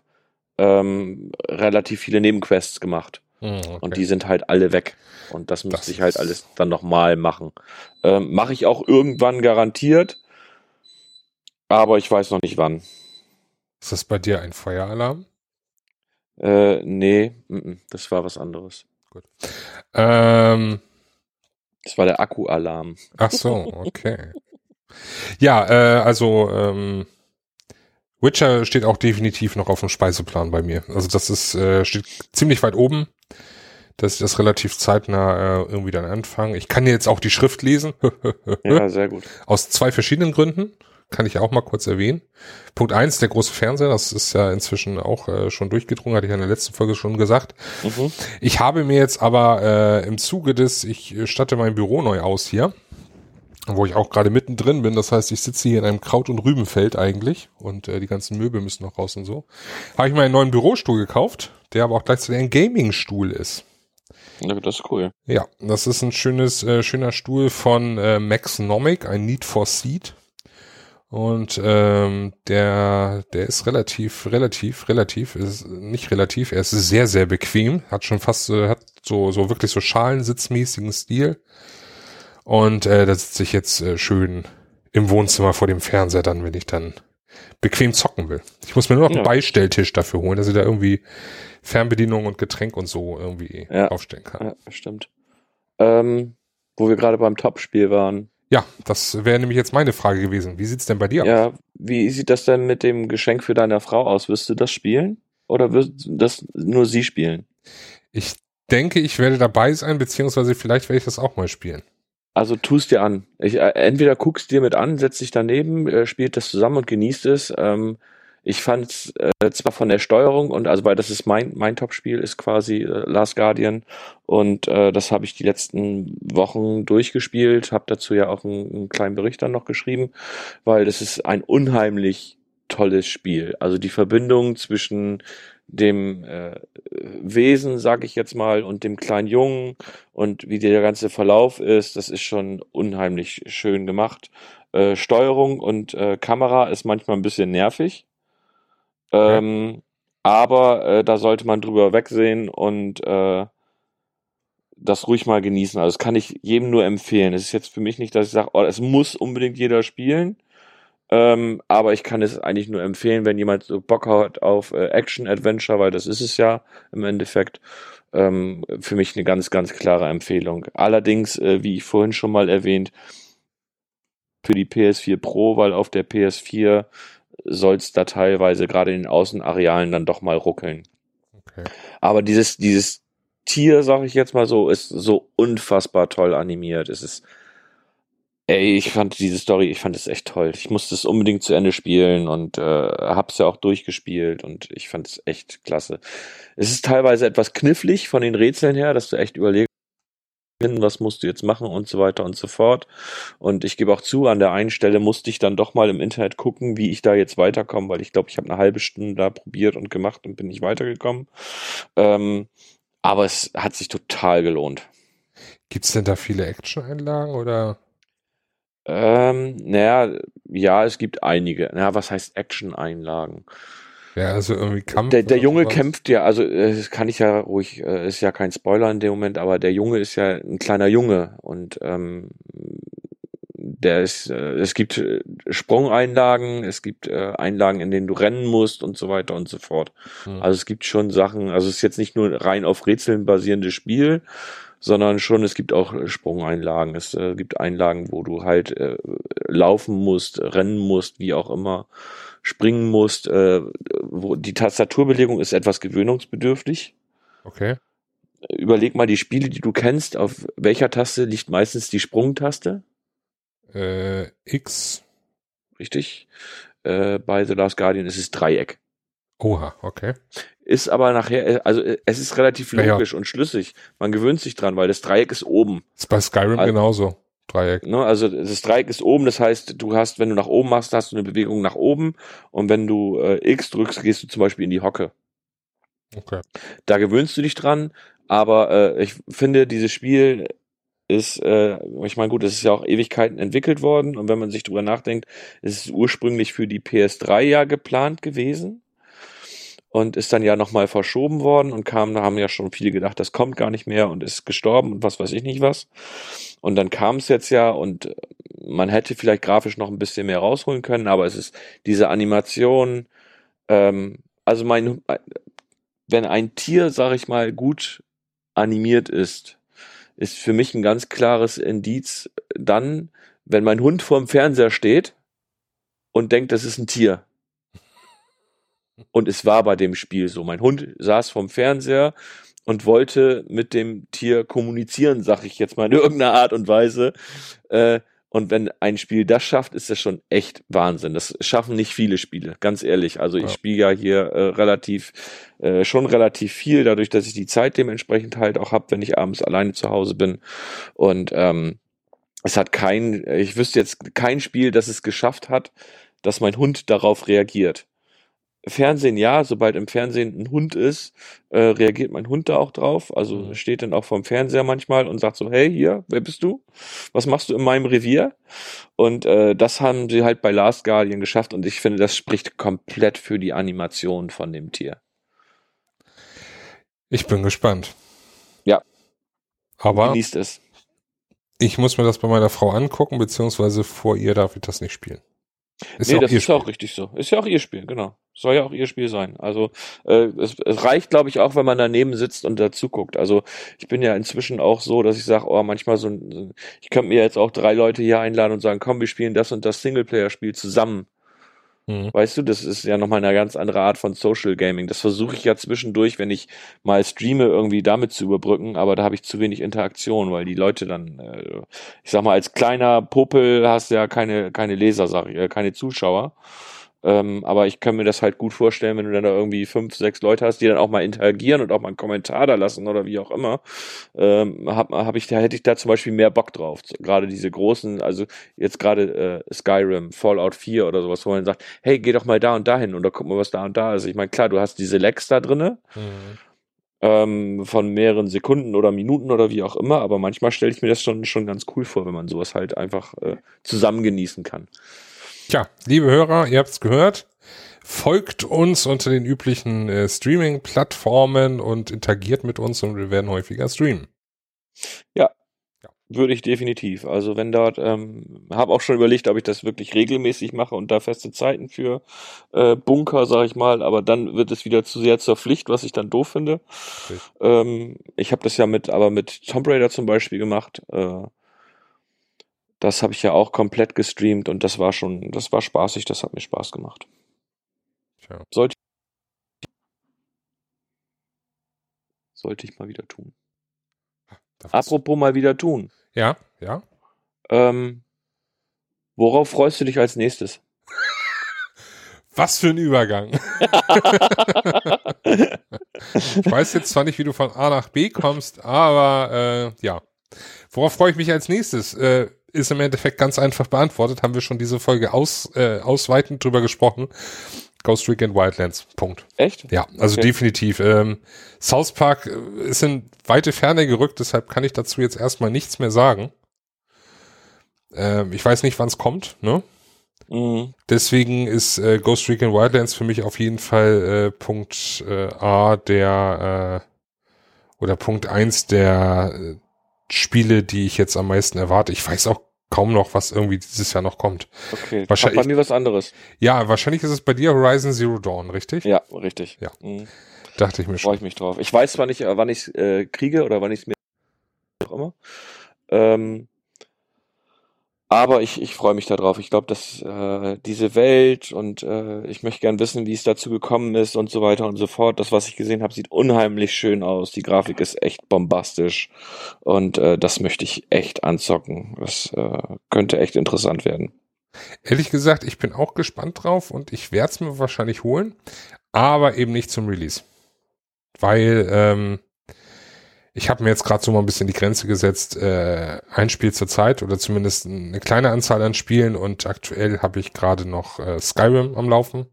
ähm, relativ viele Nebenquests gemacht. Mhm, okay. Und die sind halt alle weg. Und das müsste ich halt alles dann nochmal machen. Ähm, Mache ich auch irgendwann garantiert, aber ich weiß noch nicht wann. Ist das bei dir ein Feueralarm? Äh, nee, m -m, das war was anderes. Gut. Ähm, das war der Akkualarm. Ach so, okay. ja, äh, also ähm, Witcher steht auch definitiv noch auf dem Speiseplan bei mir. Also das ist äh, steht ziemlich weit oben dass ich das relativ zeitnah äh, irgendwie dann anfange. Ich kann jetzt auch die Schrift lesen. ja, sehr gut. Aus zwei verschiedenen Gründen. Kann ich auch mal kurz erwähnen. Punkt eins, der große Fernseher, das ist ja inzwischen auch äh, schon durchgedrungen, hatte ich in der letzten Folge schon gesagt. Mhm. Ich habe mir jetzt aber äh, im Zuge des, ich statte mein Büro neu aus hier, wo ich auch gerade mittendrin bin. Das heißt, ich sitze hier in einem Kraut- und Rübenfeld eigentlich und äh, die ganzen Möbel müssen noch raus und so. Habe ich mir einen neuen Bürostuhl gekauft, der aber auch gleichzeitig ein Gaming-Stuhl ist. Ja, das ist cool. Ja, das ist ein schönes, äh, schöner Stuhl von äh, Max Nomic, ein Need for Seat. Und ähm, der, der ist relativ, relativ, relativ, ist nicht relativ, er ist sehr, sehr bequem, hat schon fast, äh, hat so, so wirklich so schalensitzmäßigen Stil. Und äh, da sitze ich jetzt äh, schön im Wohnzimmer vor dem Fernseher dann, wenn ich dann bequem zocken will. Ich muss mir nur noch ja. einen Beistelltisch dafür holen, dass ich da irgendwie Fernbedienung und Getränk und so irgendwie ja. aufstellen kann. Ja, stimmt. Ähm, wo wir gerade beim Top-Spiel waren. Ja, das wäre nämlich jetzt meine Frage gewesen. Wie sieht's denn bei dir ja, aus? Ja, wie sieht das denn mit dem Geschenk für deine Frau aus? Wirst du das spielen? Oder wirst das nur sie spielen? Ich denke, ich werde dabei sein, beziehungsweise vielleicht werde ich das auch mal spielen. Also tust dir an. Ich, äh, entweder guckst dir mit an, setzt dich daneben, äh, spielt das zusammen und genießt es. Ähm, ich fand äh, zwar von der Steuerung und also weil das ist mein mein Top-Spiel ist quasi äh, Last Guardian und äh, das habe ich die letzten Wochen durchgespielt, habe dazu ja auch einen, einen kleinen Bericht dann noch geschrieben, weil das ist ein unheimlich tolles Spiel. Also die Verbindung zwischen dem äh, Wesen, sag ich jetzt mal, und dem kleinen Jungen und wie der ganze Verlauf ist, das ist schon unheimlich schön gemacht. Äh, Steuerung und äh, Kamera ist manchmal ein bisschen nervig. Ähm, aber äh, da sollte man drüber wegsehen und äh, das ruhig mal genießen. Also das kann ich jedem nur empfehlen. Es ist jetzt für mich nicht, dass ich sage, oh, es muss unbedingt jeder spielen. Ähm, aber ich kann es eigentlich nur empfehlen, wenn jemand so Bock hat auf äh, Action-Adventure, weil das ist es ja im Endeffekt. Ähm, für mich eine ganz, ganz klare Empfehlung. Allerdings, äh, wie ich vorhin schon mal erwähnt, für die PS4 Pro, weil auf der PS4 soll es da teilweise gerade in den Außenarealen dann doch mal ruckeln. Okay. Aber dieses, dieses Tier, sag ich jetzt mal so, ist so unfassbar toll animiert. Es ist Ey, ich fand diese Story, ich fand es echt toll. Ich musste es unbedingt zu Ende spielen und äh, hab's ja auch durchgespielt und ich fand es echt klasse. Es ist teilweise etwas knifflig von den Rätseln her, dass du echt überlegst, was musst du jetzt machen und so weiter und so fort. Und ich gebe auch zu, an der einen Stelle musste ich dann doch mal im Internet gucken, wie ich da jetzt weiterkomme, weil ich glaube, ich habe eine halbe Stunde da probiert und gemacht und bin nicht weitergekommen. Ähm, aber es hat sich total gelohnt. Gibt's denn da viele Action-Einlagen oder? Ähm, naja, ja, es gibt einige. Naja, was heißt Action-Einlagen? Ja, also irgendwie Kampf. Der, der Junge sowas. kämpft ja, also äh, das kann ich ja ruhig, äh, ist ja kein Spoiler in dem Moment, aber der Junge ist ja ein kleiner Junge und ähm, der ist, äh, es gibt äh, Sprungeinlagen, es gibt äh, Einlagen, in denen du rennen musst und so weiter und so fort. Hm. Also es gibt schon Sachen, also es ist jetzt nicht nur rein auf Rätseln basierendes Spiel, sondern schon, es gibt auch Sprungeinlagen. Es äh, gibt Einlagen, wo du halt äh, laufen musst, rennen musst, wie auch immer, springen musst. Äh, wo die Tastaturbelegung ist etwas gewöhnungsbedürftig. Okay. Überleg mal die Spiele, die du kennst, auf welcher Taste liegt meistens die Sprungtaste? Äh, X. Richtig. Äh, bei The Last Guardian ist es Dreieck. Oha, okay. Ist aber nachher, also es ist relativ Ja, ja. logisch und schlüssig. Man gewöhnt sich dran, weil das Dreieck ist oben. Ist bei Skyrim Also- genauso. Dreieck. Ne? Also das Dreieck ist oben, das heißt, du hast, wenn du nach oben machst, hast du eine Bewegung nach oben und wenn du äh, X drückst, gehst du zum Beispiel in die Hocke. Okay. Da gewöhnst du dich dran, aber äh, ich finde, dieses Spiel ist, äh, ich meine, gut, es ist ja auch Ewigkeiten entwickelt worden und wenn man sich drüber nachdenkt, ist es ursprünglich für die PS3 ja geplant gewesen und ist dann ja nochmal verschoben worden und kam, da haben ja schon viele gedacht, das kommt gar nicht mehr und ist gestorben und was weiß ich nicht was. Und dann kam es jetzt ja und äh, man hätte vielleicht grafisch noch ein bisschen mehr rausholen können, aber es ist diese Animation, ähm, also mein, wenn ein Tier, sag ich mal, gut animiert ist, ist für mich ein ganz klares Indiz dann, wenn mein Hund vorm Fernseher steht und denkt, das ist ein Tier. Und es war bei dem Spiel so. Mein Hund saß vorm Fernseher und wollte mit dem Tier kommunizieren, sag ich jetzt mal in irgendeiner Art und Weise. Äh, und wenn ein Spiel das schafft, ist das schon echt Wahnsinn. Das schaffen nicht viele Spiele, ganz ehrlich. Also ich Ja. spiele ja hier äh, relativ, äh, schon relativ viel, dadurch, dass ich die Zeit dementsprechend halt auch habe, wenn ich abends alleine zu Hause bin. Und ähm, es hat kein, ich wüsste jetzt kein Spiel, das es geschafft hat, dass mein Hund darauf reagiert. Fernsehen ja, sobald im Fernsehen ein Hund ist, äh, reagiert mein Hund da auch drauf. Also Mhm. steht dann auch vorm Fernseher manchmal und sagt so, hey, hier, wer bist du? Was machst du in meinem Revier? Und äh, das haben sie halt bei Last Guardian geschafft und ich finde, das spricht komplett für die Animation von dem Tier. Ich bin gespannt. Ja. Aber Genießt es. ich muss mir das bei meiner Frau angucken, beziehungsweise vor ihr darf ich das nicht spielen. Ist nee, das ist Spiel. auch richtig so. Ist ja auch ihr Spiel, genau. Soll ja auch ihr Spiel sein. Also äh, es, es reicht, glaube ich, auch, wenn man daneben sitzt und dazu guckt. Also ich bin ja inzwischen auch so, dass ich sage, oh, manchmal so, ein- so ein- ich könnte mir jetzt auch drei Leute hier einladen und sagen, komm, wir spielen das und das Singleplayer-Spiel zusammen. Mhm. Weißt du, das ist ja nochmal eine ganz andere Art von Social Gaming. Das versuche ich ja zwischendurch, wenn ich mal streame, irgendwie damit zu überbrücken, aber da habe ich zu wenig Interaktion, weil die Leute dann, äh, ich sag mal, als kleiner Popel hast du ja keine, keine Leser, sag ich, äh, keine Zuschauer. Ähm, aber ich kann mir das halt gut vorstellen, wenn du dann da irgendwie fünf, sechs Leute hast, die dann auch mal interagieren und auch mal einen Kommentar da lassen oder wie auch immer, ähm, hab, hab ich, da hätte ich da zum Beispiel mehr Bock drauf. Gerade diese großen, also jetzt gerade äh, Skyrim, Fallout 4 oder sowas, wo man sagt, hey, geh doch mal da und dahin oder guck mal, was da und da ist. Ich meine, klar, du hast diese Lags da drinne, Mhm. ähm, von mehreren Sekunden oder Minuten oder wie auch immer, aber manchmal stelle ich mir das schon, schon ganz cool vor, wenn man sowas halt einfach äh, zusammen genießen kann. Tja, liebe Hörer, ihr habt's gehört. Folgt uns unter den üblichen äh, Streaming-Plattformen und interagiert mit uns und wir werden häufiger streamen. Würde ich definitiv. Also wenn dort, ähm, habe auch schon überlegt, ob ich das wirklich regelmäßig mache und da feste Zeiten für äh, Bunker, sag ich mal, aber dann wird es wieder zu sehr zur Pflicht, was ich dann doof finde. Richtig. Ähm, ich habe das ja mit, aber mit Tomb Raider zum Beispiel gemacht. Äh, das habe ich ja auch komplett gestreamt und das war schon, das war spaßig, das hat mir Spaß gemacht. Tja. Sollte, sollte ich mal wieder tun. Darf Apropos mal wieder tun. Ja, ja. Ähm, worauf freust du dich als nächstes? Was für ein Übergang. Ich weiß jetzt zwar nicht, wie du von A nach B kommst, aber äh, ja. Worauf freue ich mich als nächstes? Äh, ist im Endeffekt ganz einfach beantwortet. Haben wir schon diese Folge aus, äh, ausweitend drüber gesprochen. Ghost Recon Wildlands. Punkt. Echt? Ja, also Okay. definitiv. Ähm, South Park äh, ist in weite Ferne gerückt, deshalb kann ich dazu jetzt erstmal nichts mehr sagen. Ähm, ich weiß nicht, wann es kommt, ne? Mhm. Deswegen ist äh, Ghost Recon Wildlands für mich auf jeden Fall äh, Punkt äh, A der äh, oder Punkt eins der äh, Spiele, die ich jetzt am meisten erwarte. Ich weiß auch kaum noch, was irgendwie dieses Jahr noch kommt. Okay. Wahrscheinlich- Bei mir was anderes. Ja, wahrscheinlich ist es bei dir Horizon Zero Dawn, richtig? Ja, richtig. Ja. Mhm. Dachte ich mir Freue schon. ich mich drauf. Ich weiß zwar nicht, äh, wann ich es äh, kriege oder wann ich es mir auch immer. Ähm, aber ich, ich freue mich darauf. Ich glaube, dass äh, diese Welt und äh, ich möchte gern wissen, wie es dazu gekommen ist und so weiter und so fort. Das, was ich gesehen habe, sieht unheimlich schön aus. Die Grafik ist echt bombastisch und äh, das möchte ich echt anzocken. Das äh, könnte echt interessant werden. Ehrlich gesagt, ich bin auch gespannt drauf und ich werde es mir wahrscheinlich holen. aber eben nicht zum Release. Weil ähm, ich habe mir jetzt gerade so mal ein bisschen die Grenze gesetzt, äh, ein Spiel zur Zeit oder zumindest eine kleine Anzahl an Spielen und aktuell habe ich gerade noch äh, Skyrim am Laufen.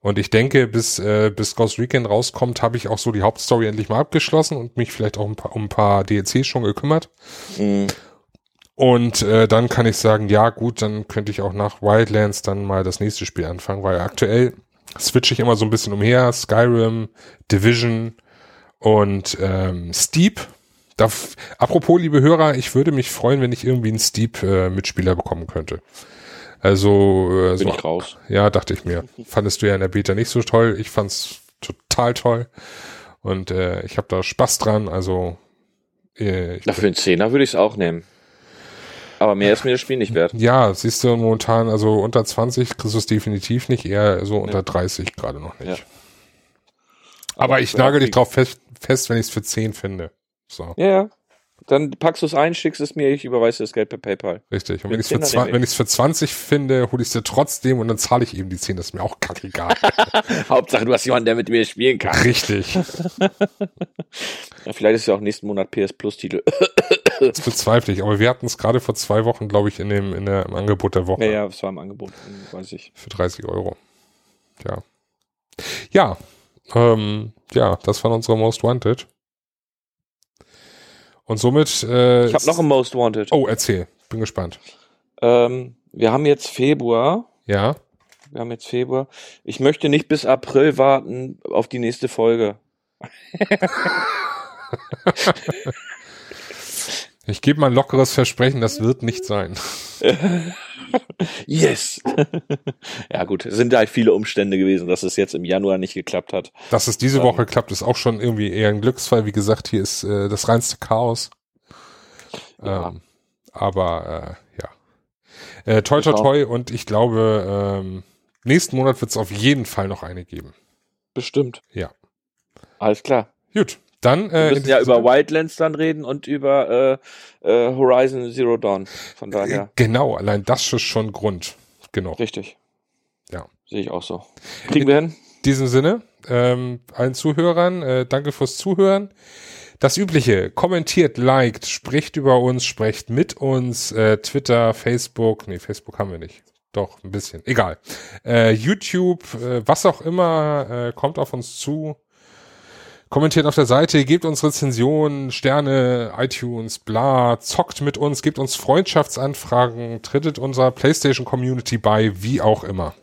Und ich denke, bis, äh, bis Ghost Recon rauskommt, habe ich auch so die Hauptstory endlich mal abgeschlossen und mich vielleicht auch ein paar, um ein paar DLCs schon gekümmert. Mhm. Und äh, dann kann ich sagen, ja gut, dann könnte ich auch nach Wildlands dann mal das nächste Spiel anfangen, weil aktuell switche ich immer so ein bisschen umher. Skyrim, Division und ähm, Steep. Da, apropos, liebe Hörer, ich würde mich freuen, wenn ich irgendwie einen Steep-Mitspieler äh, bekommen könnte. Also äh, bin so, ich raus. Ja, dachte ich mir. Fandest du ja in der Beta nicht so toll. Ich fand's total toll und äh, ich habe da Spaß dran. Also äh, Na, für den Zehner würde ich es auch nehmen. Aber mehr ist mir das Spiel nicht wert. Ja, siehst du momentan, also unter 20 kriegst du es definitiv nicht, eher so unter ja. 30 gerade noch nicht. Ja. Aber, Aber ich nagel dich drauf fest, fest wenn ich es für 10 finde. So. Ja, ja. Dann packst du es ein, schickst es mir, ich überweise das Geld per PayPal. Richtig. Und wenn ich es für, für 20 finde, hole ich es dir trotzdem und dann zahle ich eben die 10. Das ist mir auch kackegal. Hauptsache, du hast jemanden, der mit mir spielen kann. Richtig. ja, vielleicht ist ja auch nächsten Monat PS Plus Titel. das bezweifle ich. Aber wir hatten es gerade vor zwei Wochen, glaube ich, in dem, in der, im Angebot der Woche. Ja, ja, es war im Angebot, weiß ich. Für 30 Euro. Ja. Ja. Ähm, ja, das waren unsere Most Wanted. Und somit. Äh, ich habe noch ein Most Wanted. Oh, erzähl. Bin gespannt. Ähm, wir haben jetzt Februar. Ja. Wir haben jetzt Februar. Ich möchte nicht bis April warten auf die nächste Folge. ich gebe mal ein lockeres Versprechen, das wird nicht sein. yes! ja gut, es sind halt viele Umstände gewesen, dass es jetzt im Januar nicht geklappt hat. Dass es diese Woche ähm, klappt, ist auch schon irgendwie eher ein Glücksfall. Wie gesagt, hier ist äh, das reinste Chaos. Ja. Ähm, aber äh, ja. Äh, toi toi toi und ich glaube, ähm, nächsten Monat wird es auf jeden Fall noch eine geben. Bestimmt. Ja. Alles klar. Gut. Dann, äh, Wir müssen ja über Wildlands dann reden und über äh, äh, Horizon Zero Dawn. Von daher. Äh, genau, allein das ist schon Grund. Genau. Richtig. Ja. Sehe ich auch so. Kriegen wir hin? In diesem Sinne, ähm, allen Zuhörern, äh, danke fürs Zuhören. Das Übliche, kommentiert, liked, spricht über uns, sprecht mit uns, äh, Twitter, Facebook, nee, Facebook haben wir nicht. Doch, ein bisschen. Egal. Äh, YouTube, äh, was auch immer, äh, kommt auf uns zu kommentiert auf der Seite, gebt uns Rezensionen, Sterne, iTunes, bla, zockt mit uns, gebt uns Freundschaftsanfragen, trittet unserer PlayStation Community bei, wie auch immer.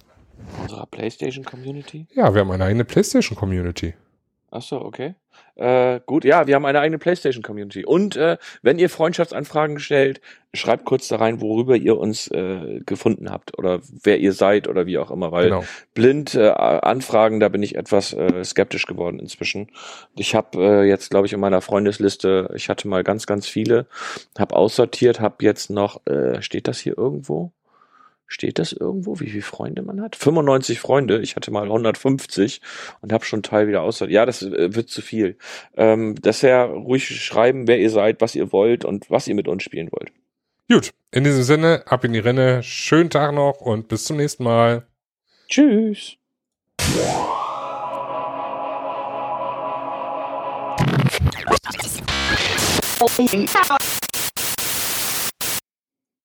Unserer PlayStation Community? Ja, wir haben eine eigene PlayStation Community. Ach so, okay. Äh, gut, ja, wir haben eine eigene PlayStation-Community. Und äh, wenn ihr Freundschaftsanfragen stellt, schreibt kurz da rein, worüber ihr uns äh, gefunden habt oder wer ihr seid oder wie auch immer, weil genau. blind äh, Anfragen, da bin ich etwas äh, skeptisch geworden inzwischen. Ich habe äh, jetzt, glaube ich, in meiner Freundesliste, ich hatte mal ganz, ganz viele, habe aussortiert, habe jetzt noch, äh, steht das hier irgendwo? Steht das irgendwo, wie viele Freunde man hat? 95 Freunde. Ich hatte mal 150 und habe schon einen Teil wieder aussortiert. Ja, das äh, wird zu viel. Ähm, deshalb ruhig schreiben, wer ihr seid, was ihr wollt und was ihr mit uns spielen wollt. Gut, in diesem Sinne, ab in die Renne. Schönen Tag noch und bis zum nächsten Mal. Tschüss.